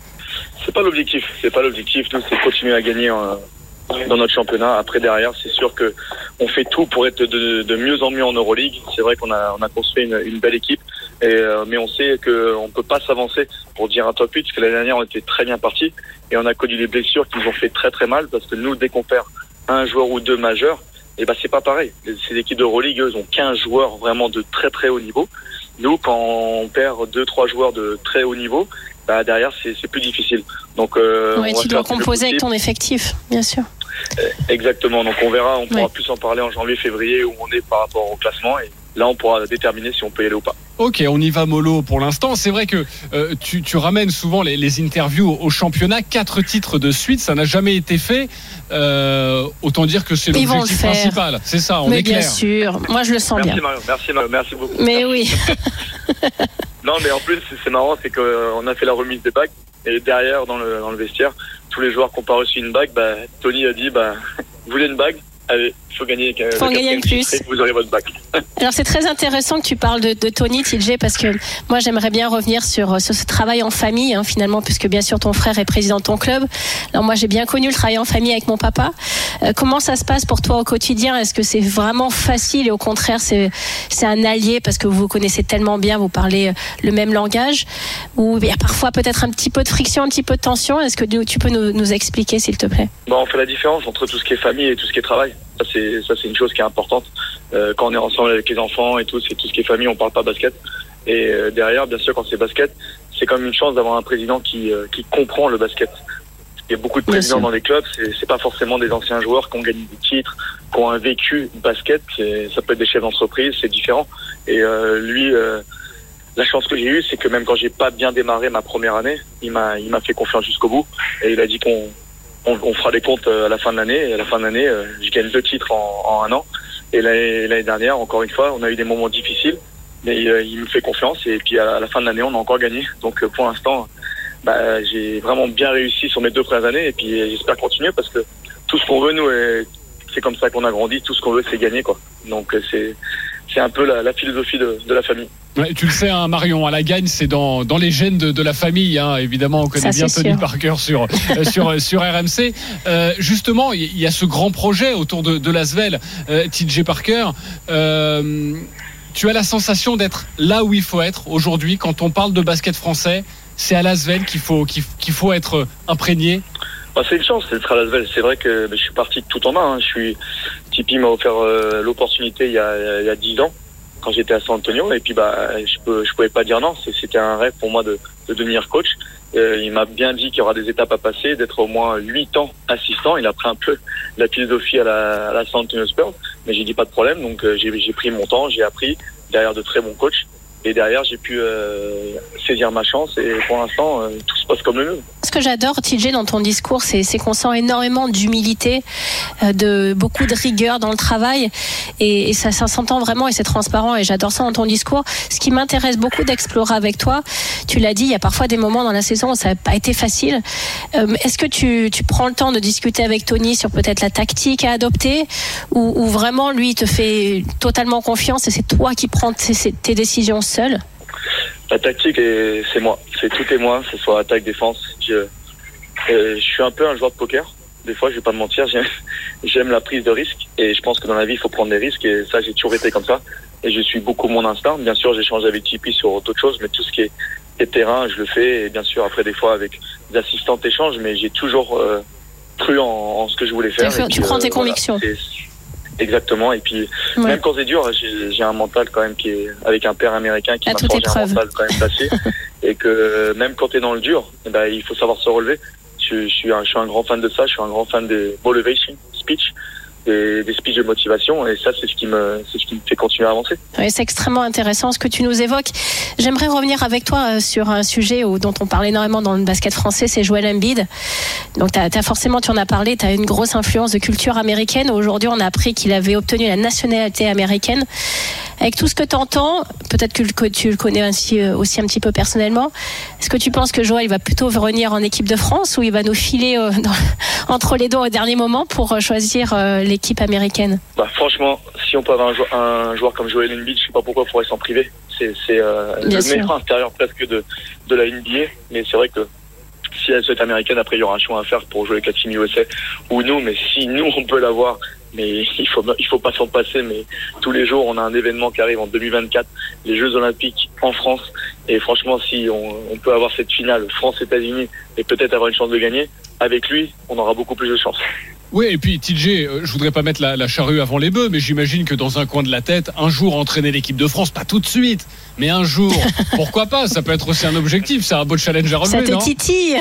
C'est pas l'objectif. C'est pas l'objectif. Nous, c'est continuer à gagner euh, dans notre championnat. Après, derrière, c'est sûr que on fait tout pour être de, de mieux en mieux en Euroleague. C'est vrai qu'on a, on a construit une, une belle équipe, et, euh, mais on sait qu'on peut pas s'avancer pour dire un top 8, parce que l'année dernière, on était très bien parti, et on a connu des blessures qui nous ont fait très très mal, parce que nous, dès qu'on perd un joueur ou deux majeurs, et ben c'est pas pareil. Ces équipes d'Euroleague, eux, ont 15 joueurs vraiment de très très haut niveau. Nous, quand on perd deux trois joueurs de très haut niveau, bah derrière c'est c'est plus difficile. Donc euh, Ouais, tu dois composer avec ton effectif, bien sûr. Exactement. Donc on verra, on pourra plus en parler en janvier, février où on est par rapport au classement et là on pourra déterminer si on peut y aller ou pas. Ok, on y va mollo pour l'instant. C'est vrai que euh, tu, tu ramènes souvent les, les interviews au, au championnat, quatre titres de suite, ça n'a jamais été fait. Euh, autant dire que c'est l'objectif principal. C'est ça, on Mais est bien clair. sûr, moi je le sens Merci bien. Merci Marion, merci beaucoup. Mais oui. *laughs* Non mais en plus c'est- c'est marrant, c'est qu'on a fait la remise des bagues et derrière dans le, dans le vestiaire, tous les joueurs qui n'ont pas reçu une bague, bah, Tony a dit bah vous *laughs* voulez une bague? Allez, il faut gagner. euh, Faut le gagner une plus. et Vous aurez votre bague. *laughs* Alors c'est très intéressant que tu parles de, de Tony TJ parce que moi j'aimerais bien revenir sur, sur ce travail en famille hein, finalement puisque bien sûr ton frère est président de ton club. Alors moi j'ai bien connu le travail en famille avec mon papa. Euh, comment ça se passe pour toi au quotidien? Est-ce que c'est vraiment facile et au contraire c'est c'est un allié parce que vous vous connaissez tellement bien, vous parlez euh, le même langage? Ou il y a parfois peut-être un petit peu de friction, un petit peu de tension? Est-ce que tu tu peux nous, nous expliquer s'il te plaît? Bon, on fait la différence entre tout ce qui est famille et tout ce qui est travail. Ça, c'est ça, c'est une chose qui est importante. Euh, quand on est ensemble avec les enfants et tout, c'est tout ce qui est famille. On parle pas basket. Et euh, derrière, bien sûr, quand c'est basket, c'est comme une chance d'avoir un président qui euh, qui comprend le basket. Il y a beaucoup de présidents dans les clubs. C'est pas forcément des anciens joueurs qui ont gagné des titres, qui ont un vécu basket. Ça peut être des chefs d'entreprise, c'est différent. Et euh, lui. euh, la chance que j'ai eue, c'est que même quand j'ai pas bien démarré ma première année, il m'a, il m'a fait confiance jusqu'au bout et il a dit qu'on, on, on fera les comptes euh, à la fin de l'année. À la fin de l'année, euh, je gagne deux titres en, en un an. Et l'année, dernière, encore une fois, on a eu des moments difficiles, mais euh, il me fait confiance. Et puis à la fin de l'année, on a encore gagné. Donc pour l'instant, bah, j'ai vraiment bien réussi sur mes deux premières années. Et puis j'espère continuer parce que tout ce qu'on veut, nous, c'est comme ça qu'on a grandi. Tout ce qu'on veut, c'est gagner, quoi. Donc c'est, c'est un peu la, la philosophie de, de la famille. Ouais, tu le sais, hein, Marion, à la gagne, c'est dans, dans les gènes de, de la famille. Hein. Évidemment, on connaît Ça, bien Tony sûr. Parker sur, euh, *laughs* sur, sur RMC. Euh, justement, il y, il y a ce grand projet autour de, de l'Asvel, euh, TJ Parker. Euh, tu as la sensation d'être là où il faut être aujourd'hui quand on parle de basket français. C'est à l'Asvel qu'il faut, qu'il qu'il faut être imprégné. Bah, c'est une chance d'être à Lasvel. C'est vrai que je suis parti tout en main. hein. Je suis Tipeee m'a offert euh, l'opportunité il y a il y a dix ans quand j'étais à San Antonio et puis bah je peux je pouvais pas dire non. C'était un rêve pour moi de, de devenir coach. Euh, il m'a bien dit qu'il y aura des étapes à passer, d'être au moins huit ans assistant. Il a pris un peu la philosophie à la, à la San Antonio Spurs, mais j'ai dit pas de problème. Donc euh, j'ai pris mon temps, j'ai appris derrière de très bons coachs. Et derrière, j'ai pu euh, saisir ma chance et pour l'instant, euh, tout se passe comme le mieux. Ce que j'adore, TJ, dans ton discours, c'est qu'on sent énormément d'humilité, euh, de beaucoup de rigueur dans le travail, et, ça, s'entend vraiment et c'est transparent. Et j'adore ça dans ton discours. Ce qui m'intéresse beaucoup d'explorer avec toi, tu l'as dit, il y a parfois des moments dans la saison où ça n'a pas été facile. Est-ce que tu, prends le temps de discuter avec Tony sur peut-être la tactique à adopter, ou, vraiment lui te fait totalement confiance et c'est toi qui prends tes, tes décisions seul La tactique, est- c'est moi. C'est tout et moi, ce soit attaque, défense. Je, euh, je suis un peu un joueur de poker. Des fois, je vais pas me mentir, *laughs* j'aime- la prise de risque et je pense que dans la vie, il faut prendre des risques et ça, j'ai toujours été comme ça et je suis beaucoup mon instinct. Bien sûr, j'échange avec Tipeee sur d'autres choses, mais tout ce qui est, terrain, je le fais et bien sûr, après des fois avec des assistants échanges, mais j'ai toujours euh, cru en, en ce que je voulais faire. Tu prends tes convictions. Exactement. Et puis, Ouais. même quand c'est dur, j'ai un mental quand même qui est avec un père américain qui m'a forgé un mental quand même passé. *laughs* et que même quand tu es dans le dur, eh ben, il faut savoir se relever. Je, je suis un, je suis un grand fan de ça. Je suis un grand fan des motivation speech, des, des de motivation. Et ça, c'est ce qui me, c'est ce qui me fait continuer à avancer. Oui, c'est extrêmement intéressant ce que tu nous évoques. J'aimerais revenir avec toi euh, sur un sujet dont on parle énormément dans le basket français, c'est Joel Embiid. Donc, t'as, t'as forcément, tu en as parlé, tu as une grosse influence de culture américaine. Aujourd'hui, on a appris qu'il avait obtenu la nationalité américaine. Avec tout ce que tu entends, peut-être que, tu le connais aussi, euh, aussi un petit peu personnellement, est-ce que tu penses que Joel va plutôt revenir en équipe de France ou il va nous filer euh, *laughs* entre les doigts au dernier moment pour choisir euh, l'équipe américaine Bah, franchement, si on peut avoir un joueur, un joueur comme Joel Embiid, je sais pas pourquoi il faudrait s'en priver. C'est, euh, le sûr. meilleur intérieur presque de, de la NBA. Mais c'est vrai que si elle souhaite américaine, après il y aura un choix à faire pour jouer avec la Team USA ou nous. Mais si nous on peut l'avoir, mais il faut il faut pas s'en passer. Mais tous les jours on a un événement qui arrive en 2024, les Jeux Olympiques en France. Et franchement, si on, on peut avoir cette finale France-États-Unis et peut-être avoir une chance de gagner, avec lui, on aura beaucoup plus de chance. Oui, et puis TJ, euh, je voudrais pas mettre la, la charrue avant les bœufs, mais j'imagine que dans un coin de la tête, un jour entraîner l'équipe de France, pas tout de suite, mais un jour, *laughs* pourquoi pas? Ça peut être aussi un objectif, c'est un beau challenge à Ça relever, te non? titille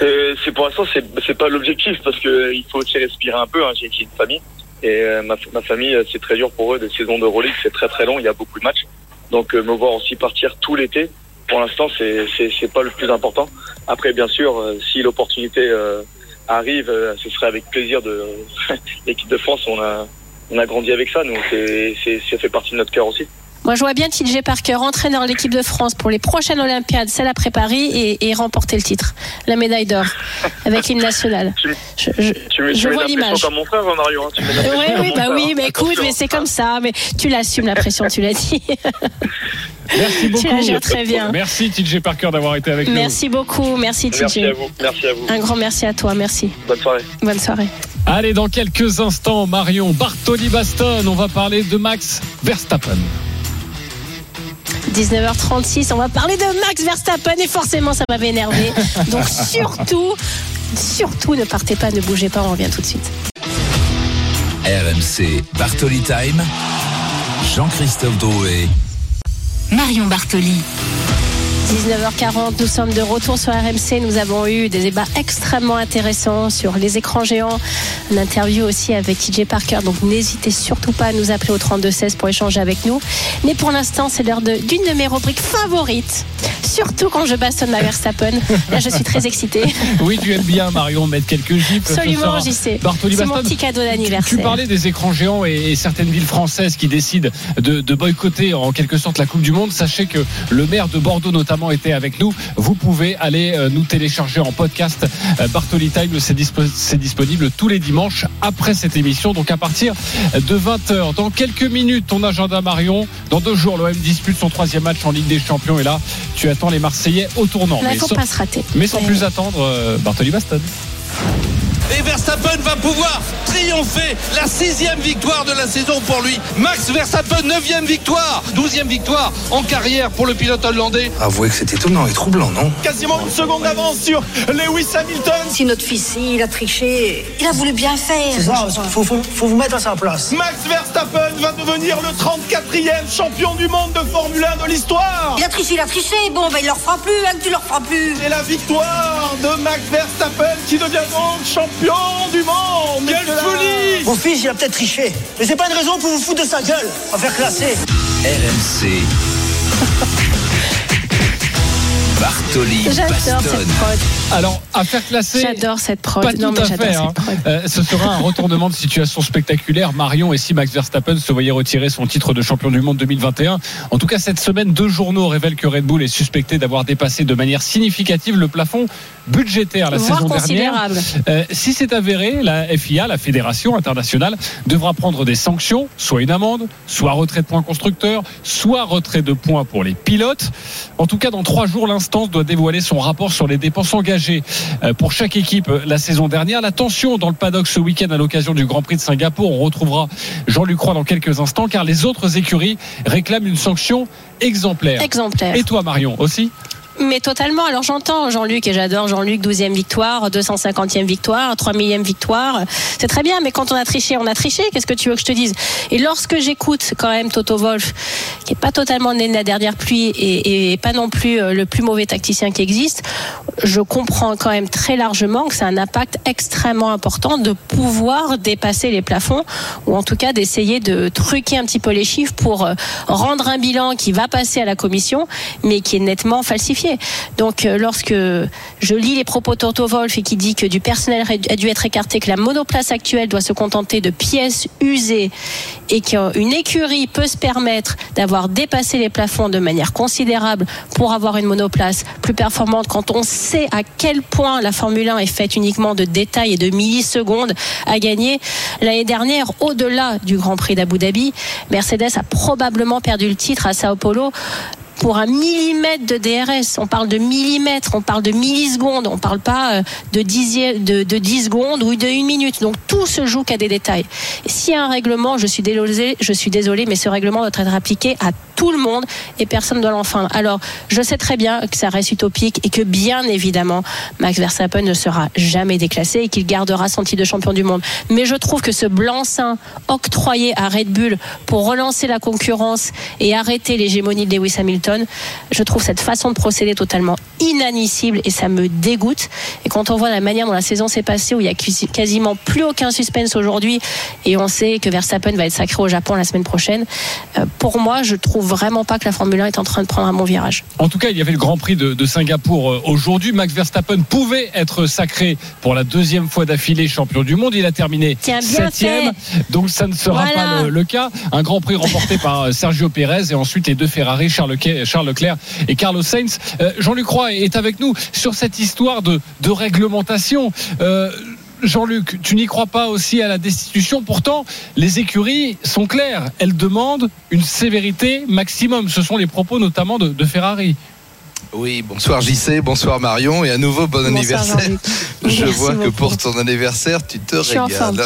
Euh, c'est pour l'instant c'est c'est pas l'objectif parce que euh, il faut aussi respirer un peu. Hein. J'ai une famille et euh, ma, ma famille c'est très dur pour eux. Des saisons de Euroleague c'est très très long. Il y a beaucoup de matchs. Donc euh, me voir aussi partir tout l'été, pour l'instant c'est c'est c'est pas le plus important. Après bien sûr euh, si l'opportunité euh, arrive, euh, ce serait avec plaisir de *laughs* l'équipe de France. On a on a grandi avec ça. Donc c'est c'est ça fait partie de notre cœur aussi. Moi, je vois bien TJ Parker, entraîneur de l'équipe de France pour les prochaines Olympiades, celle après Paris, et, et remporter le titre, la médaille d'or, avec l'hymne national. *laughs* Je, je- Tu je tu mets vois la pression l'image. comme mon frère Mario. Hein. Tu mets la pression Oui, oui, bah frère, oui, hein. mais écoute, mais c'est comme ça, mais tu l'assumes la pression, tu l'as dit. *laughs* Merci beaucoup. Tu la gères très bien. Merci TJ Parker d'avoir été avec nous. Merci beaucoup, merci TJ. Merci à vous. Merci à vous. Un grand merci à toi, merci. Bonne soirée. Bonne soirée. Allez, dans quelques instants, Marion Bartoli Baston, on va parler de Max Verstappen. 19h36, on va parler de Max Verstappen et forcément ça m'avait énervé. *laughs* Donc surtout, surtout ne partez pas, ne bougez pas, on revient tout de suite. RMC Bartoli Time. Jean-Christophe Drouet. Marion Bartoli. 19h40, nous sommes de retour sur RMC. Nous avons eu des débats extrêmement intéressants sur les écrans géants. Une interview aussi avec TJ Parker. Donc n'hésitez surtout pas à nous appeler au 3216 pour échanger avec nous. Mais pour l'instant, c'est l'heure de- d'une de, mes rubriques favorites. Surtout quand je bastonne ma Verstappen. Là, je suis très excitée. *laughs* Oui, tu aimes bien, Marion, mettre quelques gifs. ce Absolument, j'y sais. C'est mon petit cadeau Tu d'anniversaire. parlais des écrans géants et, et certaines villes françaises qui décident de, de boycotter en quelque sorte la Coupe du Monde. Sachez que le maire de Bordeaux notamment était avec nous. Vous pouvez aller euh, nous télécharger en podcast euh, Bartoli Time. C'est dispo- c'est disponible tous les dimanches après cette émission. Donc à partir de 20h. Dans quelques minutes, ton agenda Marion. Dans deux jours, l'OM dispute son troisième match en Ligue des Champions. Et là, tu attends les Marseillais au tournant. Là, Mais faut sans- pas se rater. mais sans Ouais. plus attendre, euh, Bartoli Baston. Et Verstappen va pouvoir triompher. La sixième victoire de la saison pour lui. Max Verstappen, neuvième victoire. Douzième victoire en carrière pour le pilote hollandais. Avouez que c'est étonnant et troublant, non Quasiment une seconde d'avance sur Lewis Hamilton. Si notre fils, il a triché, il a voulu bien faire. C'est ça, faut, faut, faut vous mettre à sa place. Max Verstappen va devenir le 34e champion du monde de Formule 1 de l'histoire. Il a triché, il a triché. Bon, ben il leur fera plus, hein, tu leur feras plus. C'est la victoire de Max Verstappen qui devient donc champion du monde. Quelle folie Mon fils, il a peut-être triché. Mais c'est pas une raison pour vous foutre de sa gueule. On va faire classer. RMC. *laughs* Bartoli J'adore cette prod. Alors, à faire classer. J'adore cette prod. Pas non, tout mais à j'adore fait. cette hein. prod. Euh, ce sera un retournement de situation spectaculaire. Marion et si Max Verstappen se voyaient retirer son titre de champion du monde 2021. En tout cas, cette semaine, deux journaux révèlent que Red Bull est suspecté d'avoir dépassé de manière significative le plafond budgétaire la saison dernière. Euh, si c'est avéré, la FIA, la Fédération internationale, devra prendre des sanctions, soit une amende, soit retrait de points constructeurs, soit retrait de points pour les pilotes. En tout cas, dans trois jours, l'instance doit a dévoilé son rapport sur les dépenses engagées euh, pour chaque équipe euh, la saison dernière. La tension dans le paddock ce week-end à l'occasion du Grand Prix de Singapour. On retrouvera Jean-Luc Croix dans quelques instants car les autres écuries réclament une sanction exemplaire. Exemplaire. Et toi Marion aussi? Mais totalement. Alors j'entends Jean-Luc et j'adore Jean-Luc, 12e victoire, 250e victoire, 3 millième victoire. C'est très bien, mais quand on a triché, on a triché. Qu'est-ce que tu veux que je te dise? Et lorsque j'écoute quand même Toto Wolf, qui est pas totalement né de la dernière pluie et, et pas non plus euh, le plus mauvais tacticien qui existe, je comprends quand même très largement que c'est un impact extrêmement important de pouvoir dépasser les plafonds ou en tout cas d'essayer de truquer un petit peu les chiffres pour euh, rendre un bilan qui va passer à la commission, mais qui est nettement falsifié. Donc euh, lorsque je lis les propos de Toto Wolf et qui dit que du personnel a dû être écarté, que la monoplace actuelle doit se contenter de pièces usées et qu'une écurie peut se permettre d'avoir dépassé les plafonds de manière considérable pour avoir une monoplace plus performante quand on sait à quel point la Formule 1 est faite uniquement de détails et de millisecondes à gagner. L'année dernière, au-delà du Grand Prix d'Abu Dhabi, Mercedes a probablement perdu le titre à Sao Paulo pour un millimètre de DRS. On parle de millimètres, on parle de millisecondes, on parle pas euh, de, dixième, de, de 10 secondes ou de une minute. Donc tout se joue qu'à des détails. S'il y a un règlement, je suis désolé, je suis désolé, mais ce règlement doit être appliqué à tout le monde et personne ne doit l'enfreindre. Alors, je sais très bien que ça reste utopique et que bien évidemment, Max Verstappen ne sera jamais déclassé et qu'il gardera son titre de champion du monde. Mais je trouve que ce blanc-seing octroyé à Red Bull pour relancer la concurrence et arrêter l'hégémonie de Lewis Hamilton, je trouve cette façon de procéder totalement inadmissible et ça me dégoûte. Et quand on voit la manière dont la saison s'est passée, où il y a quasiment plus aucun suspense aujourd'hui et on sait que Verstappen va être sacré au Japon la semaine prochaine, euh, pour moi, je trouve vraiment pas que la Formule 1 est en train de prendre un bon virage. En tout cas, il y avait le Grand Prix de, de Singapour euh, aujourd'hui. Max Verstappen pouvait être sacré pour la deuxième fois d'affilée champion du monde. Il a terminé septième, donc ça ne sera Voilà. pas le, le cas. Un Grand Prix remporté par euh, Sergio Pérez et ensuite les deux Ferrari, Charles, Charles Leclerc et Carlos Sainz. Euh, Jean-Luc Roy est avec nous sur cette histoire de, réglementation. Euh, Jean-Luc, tu n'y crois pas aussi à la destitution Pourtant, les écuries sont claires. Elles demandent une sévérité maximum. Ce sont les propos notamment de Ferrari. Oui, bonsoir JC, bonsoir Marion et à nouveau bon Bonsoir, anniversaire. *laughs* Je Merci vois que pour ton anniversaire, tu te Je régales.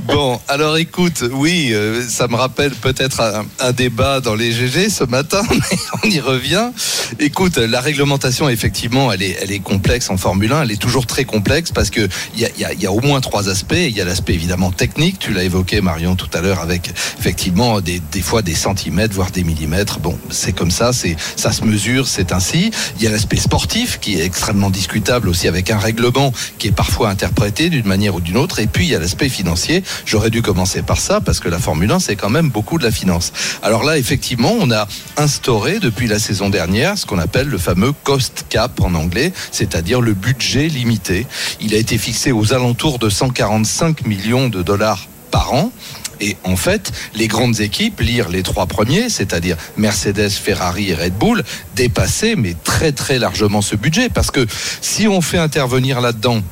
*laughs* bon, alors écoute, oui, euh, ça me rappelle peut-être un, un débat dans les GG ce matin, *laughs* mais on y revient. Écoute, la réglementation, effectivement, elle est, elle est complexe en Formule 1, elle est toujours très complexe parce que il y a, y a- il y a au moins trois aspects. Il y a l'aspect évidemment technique, tu l'as évoqué Marion tout à l'heure, avec effectivement des, des fois des centimètres, voire des millimètres. Bon, c'est comme ça, c'est ça se mesure, c'est ainsi. Il y a l'aspect sportif qui est extrêmement discutable aussi avec un règlement qui est parfois interprété d'une manière ou d'une autre. Et puis il y a l'aspect financier. J'aurais dû commencer par ça parce que la Formule 1 c'est quand même beaucoup de la finance. Alors là, effectivement, on a instauré depuis la saison dernière ce qu'on appelle le fameux cost cap en anglais, c'est-à-dire le budget limité. Il a été fixé aux alentours de 145 millions de dollars par an. Et en fait, les grandes équipes, lire les trois premiers, c'est-à-dire Mercedes, Ferrari et Red Bull, dépassaient mais très très largement ce budget. Parce que si on fait intervenir là-dedans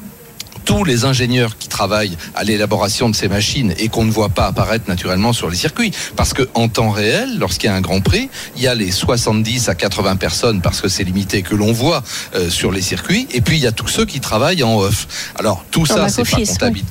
tous les ingénieurs qui travaillent à l'élaboration de ces machines et qu'on ne voit pas apparaître naturellement sur les circuits. Parce que en temps réel, lorsqu'il y a un Grand Prix, il y a les 70 à 80 personnes, parce que c'est limité, que l'on voit euh, sur les circuits, et puis il y a tous ceux qui travaillent en off. Alors tout ça, c'est pas comptabilisé.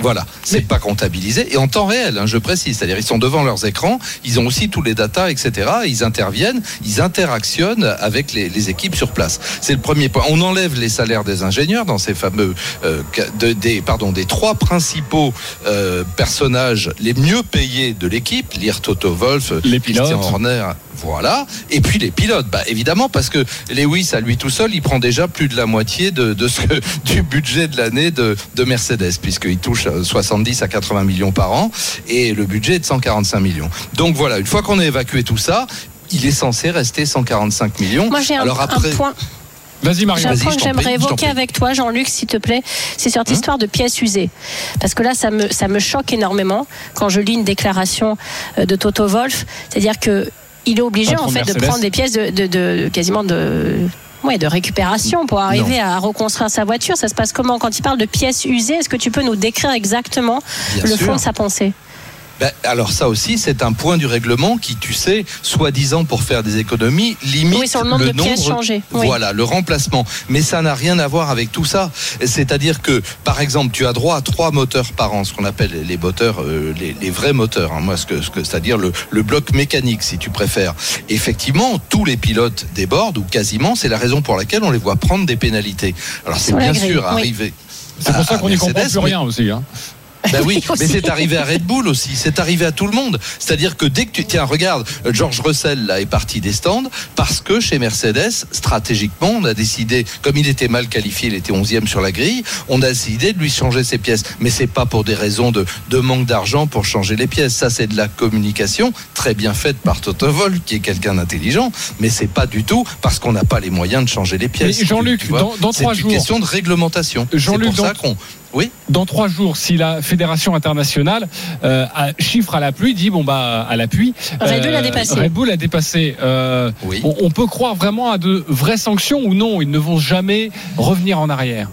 Voilà, c'est pas comptabilisé et en temps réel, hein, je précise. C'est-à-dire ils sont devant leurs écrans, ils ont aussi tous les datas, etc. Ils interviennent, ils interactionnent avec les, les équipes sur place. C'est le premier point. On enlève les salaires des ingénieurs dans ces fameux euh, de- des pardon des trois principaux euh, personnages les mieux payés de l'équipe, lire Toto Wolf, Les Christian pilotes. Horner, voilà. Et puis les pilotes, bah évidemment parce que Lewis à lui tout seul, il prend déjà plus de la moitié de, de ce que, *laughs* du budget de l'année de, de Mercedes puisqu'il touche euh, 70 à 80 millions par an et le budget est de 145 millions. Donc voilà, une fois qu'on a évacué tout ça, il est censé rester 145 millions. Moi, j'ai un, Alors un après, point. Vas-y, Marion. J'ai un Vas-y, point que t'en prie, j'aimerais évoquer avec toi, Jean-Luc, s'il te plaît. C'est cette histoire de pièces usées. Parce que là, ça me, ça me choque énormément quand je lis une déclaration euh, de Toto Wolf. C'est-à-dire que il est obligé, en fait, de prendre des pièces de, de- de- quasiment de. Ouais, de récupération pour arriver à reconstruire sa voiture. Ça se passe comment? Quand il parle de pièces usées, est-ce que tu peux nous décrire exactement Bien le sûr. fond de sa pensée? Ben, alors ça aussi, c'est un point du règlement qui, tu sais, soi-disant pour faire des économies, limite Oui, sur le nombre de pièces changées. Oui. Voilà, le remplacement. Mais ça n'a rien à voir avec tout ça. C'est-à-dire que, par exemple, tu as droit à trois moteurs par an, ce qu'on appelle les moteurs, euh, les, les vrais moteurs. hein. moi, ce que, ce que c'est-à-dire le, le bloc mécanique, si tu préfères. Effectivement, tous les pilotes débordent ou quasiment. C'est la raison pour laquelle on les voit prendre des pénalités. Alors c'est bien grille, sûr oui. arrivé. C'est pour ça à qu'on n'y comprend plus mais- rien aussi. Hein. Ben oui, *laughs* mais c'est arrivé à Red Bull aussi, c'est arrivé à tout le monde. C'est-à-dire que dès que tu tiens, regarde, George Russell là est parti des stands parce que chez Mercedes, stratégiquement, on a décidé, comme il était mal qualifié, il était 11e sur la grille, on a décidé de lui changer ses pièces. Mais c'est pas pour des raisons de, de manque d'argent pour changer les pièces. Ça, c'est de la communication très bien faite par Toto Wolff, qui est quelqu'un d'intelligent, mais c'est pas du tout parce qu'on n'a pas les moyens de changer les pièces. Mais Jean-Luc, dans- dans trois C'est jours- une question de réglementation. C'est Jean-Luc, pour ça dans- qu'on. Oui. Dans trois jours, si la fédération internationale euh, a- chiffre à la pluie, dit bon bah à la pluie, Red Bull a dépassé. Red Bull a dépassé. euh, Oui. on, on peut croire vraiment à de vraies sanctions ou non Ils ne vont jamais revenir en arrière.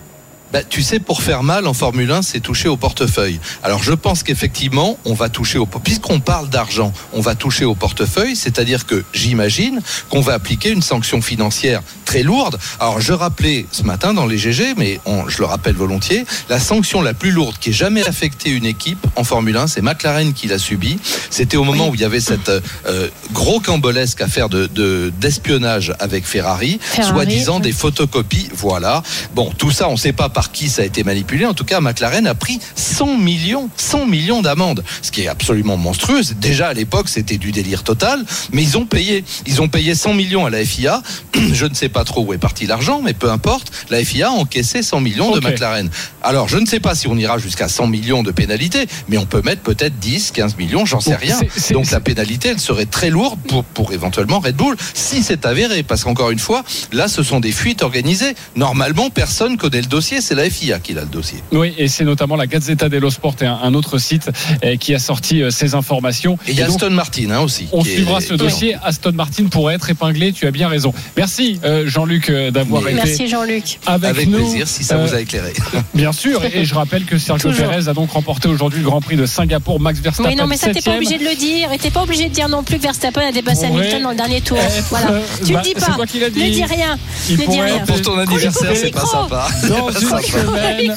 Bah, tu sais, pour faire mal en Formule 1, c'est toucher au portefeuille. Alors, je pense qu'effectivement, on va toucher au puisqu'on parle d'argent, on va toucher au portefeuille, c'est-à-dire que j'imagine qu'on va appliquer une sanction financière très lourde. Alors, je rappelais ce matin dans les GG, mais on- je le rappelle volontiers, la sanction la plus lourde qui ait jamais affecté une équipe en Formule 1, c'est McLaren qui l'a subi. C'était au moment où il y avait cette euh, gros cambolesque affaire de de- d'espionnage avec Ferrari, Ferrari, soi-disant oui. des photocopies. Voilà. Bon, tout ça, on ne sait pas par qui ça a été manipulé. En tout cas, McLaren a pris 100 millions, 100 millions d'amendes, ce qui est absolument monstrueux. Déjà à l'époque, c'était du délire total, mais ils ont payé. Ils ont payé 100 millions à la FIA. *clears throat* Je ne sais pas trop où est parti l'argent, mais peu importe. La FIA a encaissé 100 millions de McLaren. Alors, je ne sais pas si on ira jusqu'à 100 millions de pénalités, mais on peut mettre peut-être 10, 15 millions, j'en sais rien. c'est- c'est- Donc la pénalité, elle serait très lourde pour, pour éventuellement Red Bull, si c'est avéré. Parce qu'encore une fois, là, ce sont des fuites organisées. Normalement, personne connaît le dossier, c'est la FIA qui a le dossier. Oui, et c'est notamment la Gazzetta dello Sport et un, autre site euh, qui a sorti euh, ces informations. Et il y a donc, Aston Martin hein, aussi. On est- suivra ce dossier. Aston Martin pourrait être épinglé. Tu as bien raison. Merci euh, Jean-Luc euh, d'avoir été Merci Jean-Luc. avec, Avec nous. plaisir, si ça Euh, vous a éclairé. *laughs* Bien sûr, et, je rappelle que Sergio. Perez a donc remporté aujourd'hui le Grand Prix de Singapour. Max Verstappen Oui, non, mais ça, t'es pas obligé de le dire. Et t'es pas obligé de dire non plus que Verstappen a dépassé Hamilton dans le dernier tour. être, Voilà. euh, Tu bah, le dis pas. l'as Ne dis rien. Il Ne dis rien. Pour ton anniversaire, c'est pas sympa. Dans C'est une semaine,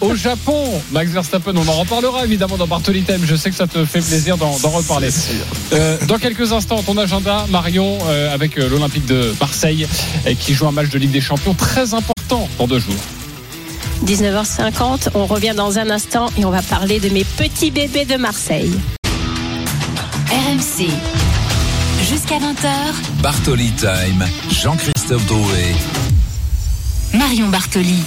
au Japon, Max Verstappen, on en reparlera évidemment dans Bartoli Time. Je sais que ça te fait plaisir d'en reparler. Euh, dans quelques instants, ton agenda, Marion, euh, avec euh, l'Olympique de Marseille, qui joue un match de Ligue des Champions très important dans deux jours. 19h50, on revient dans un instant et on va parler de mes petits bébés de Marseille. RMC. Jusqu'à 20h, Bartoli Time, Jean-Christophe Drouet. Marion Bartoli.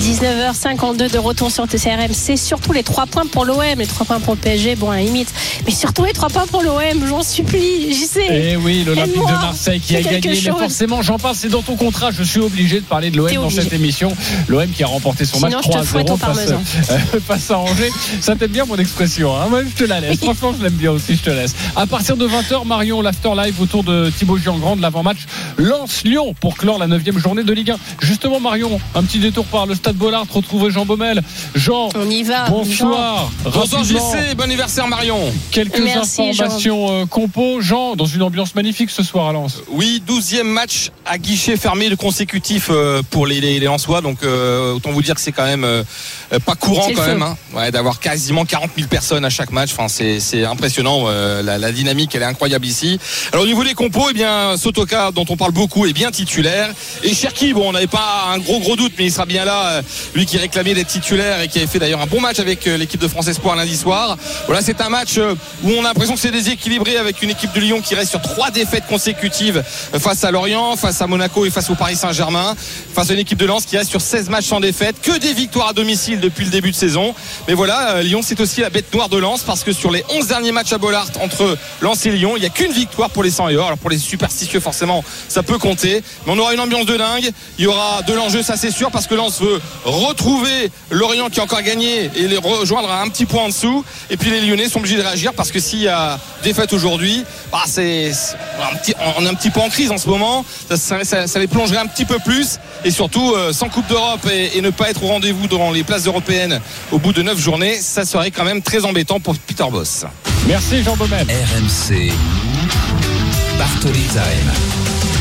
19h52 de retour sur TCRM. C'est surtout les trois points pour l'OM, les trois points pour le PSG, bon, à la limite. Mais surtout les trois points pour l'OM, j'en supplie, j'y sais. Et oui, l'Olympique de. Marseille qui a gagné. Mais forcément, j'en parle, c'est dans ton contrat. Je suis obligé de parler de l'OM dans cette émission. L'OM qui a remporté son Sinon, match je te fouette 3-0 au face, parmesan. euh, *laughs* face à Angers. Ça t'aime bien mon expression. Hein Moi, je te la laisse. Franchement, je l'aime bien aussi. Je te laisse. À partir de 20h, Marion, l'after live autour de Thibaut Giangrande, l'avant-match Lance-Lyon pour clore la 9 journée de Ligue 1. Justement, Marion, un petit détour par le stade Bollard. Retrouver Jean Baumel. Jean, On y va. bonsoir. Bonsoir JC, bon anniversaire Marion. Quelques Merci, Jean. informations euh, compo. Jean, dans une ambiance magnifique ce soir à Lens. Oui, 12e match à guichet fermé de consécutif euh, pour les, les, les Lensois. Donc euh, autant vous dire que c'est quand même euh, pas courant quand feu. même hein. ouais, d'avoir quasiment 40 000 personnes à chaque match. Enfin, c'est, c'est impressionnant. euh, la, la dynamique, elle est incroyable ici. Alors au niveau des compos, eh bien Sotoka, dont on parle beaucoup, est bien titulaire. Et Cherki, bon, on n'avait pas un gros gros doute, mais il sera bien là. Euh, lui qui réclamait d'être titulaire et qui avait fait d'ailleurs un bon match avec euh, l'équipe de France Espoir lundi soir. Voilà, c'est un match euh, où on a l'impression que c'est déséquilibré avec une équipe de Lyon qui reste sur trois défaites consécutives face à Lorient, face à Monaco et face au Paris Saint-Germain. Face à une équipe de Lens qui reste sur 16 matchs sans défaite, que des victoires à domicile depuis le début de saison. Mais voilà, Lyon c'est aussi la bête noire de Lens parce que sur les 11 derniers matchs à Bollard entre Lens et Lyon, il n'y a qu'une victoire pour les 100 et or. Alors pour les superstitieux forcément, ça peut compter. Mais on aura une ambiance de dingue. Il y aura de l'enjeu, ça c'est sûr, parce que Lens veut retrouver Lorient qui a encore gagné et les rejoindre à un petit point en dessous. Et puis les Lyonnais sont obligés de réagir parce que s'il y a défaite aujourd'hui, bah c'est, c'est un petit- on est un petit peu en crise en ce moment. Ça, ça- ça- ça les plongerait un petit peu plus. Et surtout, euh, sans Coupe d'Europe et, et ne pas être au rendez-vous dans les places européennes au bout de 9 journées, ça serait quand même très embêtant pour Peter Boss. Merci Jean Baumel. RMC. Bartoli Time.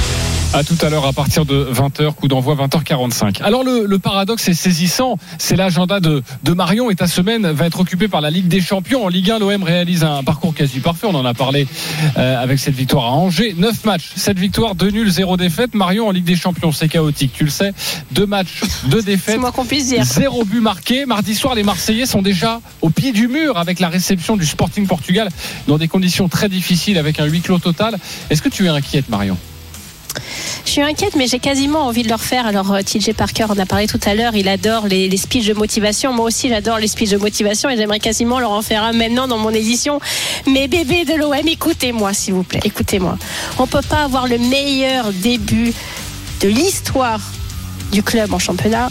À tout à l'heure à partir de 20h, coup d'envoi 20h45. Alors le, le paradoxe est saisissant, c'est l'agenda de, de Marion et ta semaine va être occupée par la Ligue des Champions. En Ligue 1, l'OM réalise un parcours quasi parfait, on en a parlé euh, avec cette victoire à Angers. 9 matchs, 7 victoires, 2 nuls, 0 défaite. Marion en Ligue des Champions, c'est chaotique, tu le sais. 2 matchs, 2 *laughs* défaites. C'est moi qu'on puisse dire. Zéro but marqué. Mardi soir, les Marseillais sont déjà au pied du mur avec la réception du Sporting Portugal dans des conditions très difficiles avec un huis clos total. Est-ce que tu es inquiète, Marion? Je suis inquiète, mais j'ai quasiment envie de le refaire. Alors, euh, TJ Parker en a parlé tout à l'heure. Il adore les, les speeches de motivation. Moi aussi, j'adore les speeches de motivation et j'aimerais quasiment leur en faire un maintenant dans mon édition. Mais bébé de l'OM, écoutez-moi, s'il vous plaît. Écoutez-moi. On peut pas avoir le meilleur début de l'histoire du club en championnat.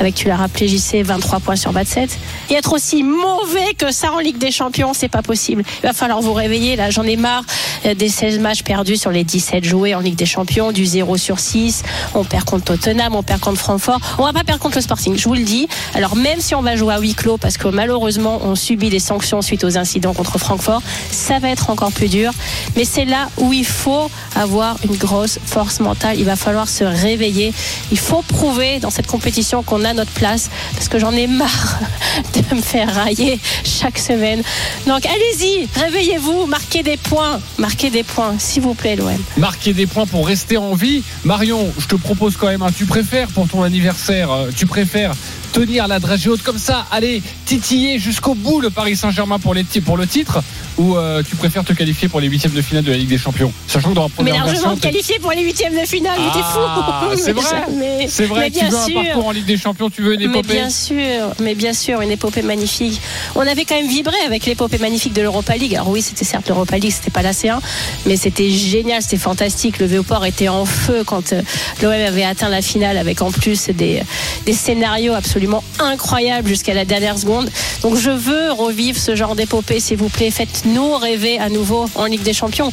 Avec, tu l'as rappelé, JC, 23 points sur 27. Et être aussi mauvais que ça en Ligue des Champions, c'est pas possible. Il va falloir vous réveiller. Là, j'en ai marre euh, des 16 matchs perdus sur les 17 joués en Ligue des Champions, du 0 sur 6. On perd contre Tottenham, on perd contre Francfort. On va pas perdre contre le Sporting, je vous le dis. Alors, même si on va jouer à huis clos, parce que malheureusement, on subit des sanctions suite aux incidents contre Francfort, ça va être encore plus dur. Mais c'est là où il faut avoir une grosse force mentale. Il va falloir se réveiller. Il faut prouver dans cette compétition qu'on notre place, parce que j'en ai marre *laughs* de me faire railler chaque semaine. Donc allez-y, réveillez-vous, marquez des points, marquez des points, s'il vous plaît, l'OM. marquer des points pour rester en vie. Marion, je te propose quand même un tu préfères pour ton anniversaire. euh, Tu préfères tenir la dragée haute comme ça, aller titiller jusqu'au bout le Paris Saint-Germain pour, les ti- pour le titre ou euh, tu préfères te qualifier pour les huitièmes de finale de la Ligue des Champions? Sachant que dans la Mais première largement version, t'es- qualifié pour les huitièmes de finale, mais t'es Ah, fou. c'est *laughs* vrai. Mais- C'est vrai, mais tu bien veux un parcours en Ligue des Champions, tu veux une Mais épopée bien sûr, mais bien sûr, une épopée magnifique. On avait quand même vibré avec l'épopée magnifique de l'Europa League. Alors oui, c'était certes l'Europa League, c'était pas la C1, mais c'était génial, c'était fantastique. Le Véoport était en feu quand euh, l'OM avait atteint la finale avec en plus des, des scénarios absolument incroyables jusqu'à la dernière seconde. Donc je veux revivre ce genre d'épopée, s'il vous plaît. Faites-nous rêver à nouveau en Ligue des Champions.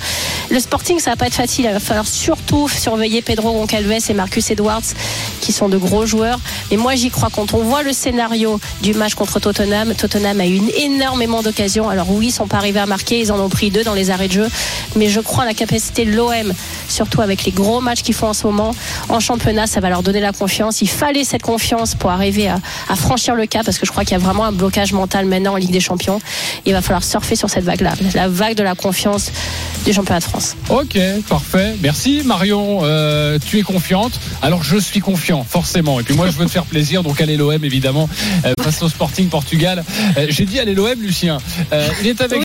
Le Sporting, ça va pas être facile. Il va falloir surtout surveiller Pedro Goncalves et Marcus Edwards, qui sont de gros joueurs. Mais moi, j'y crois. Quand on voit le scénario du match contre Tottenham, Tottenham a eu énormément d'occasions. Alors oui, ils sont pas arrivés à marquer. Ils en ont pris deux dans les arrêts de jeu. Mais je crois à la capacité de l'OM, surtout avec les gros matchs qu'ils font en ce moment. En championnat, ça va leur donner la confiance. Il fallait cette confiance pour arriver à, à franchir le cap, parce que je crois qu'il y a vraiment un blocage mental maintenant en Ligue des Champions. Il va falloir surfer sur cette vague-là, la vague de la confiance du championnat de France. Ok, parfait. Merci Marion. Euh, tu es confiante. Alors je suis confiant, forcément. Et puis moi je veux te faire plaisir. Donc allez l'OM évidemment euh, face au Sporting Portugal. Euh, J'ai dit allez l'OM, Lucien. Euh, il est avec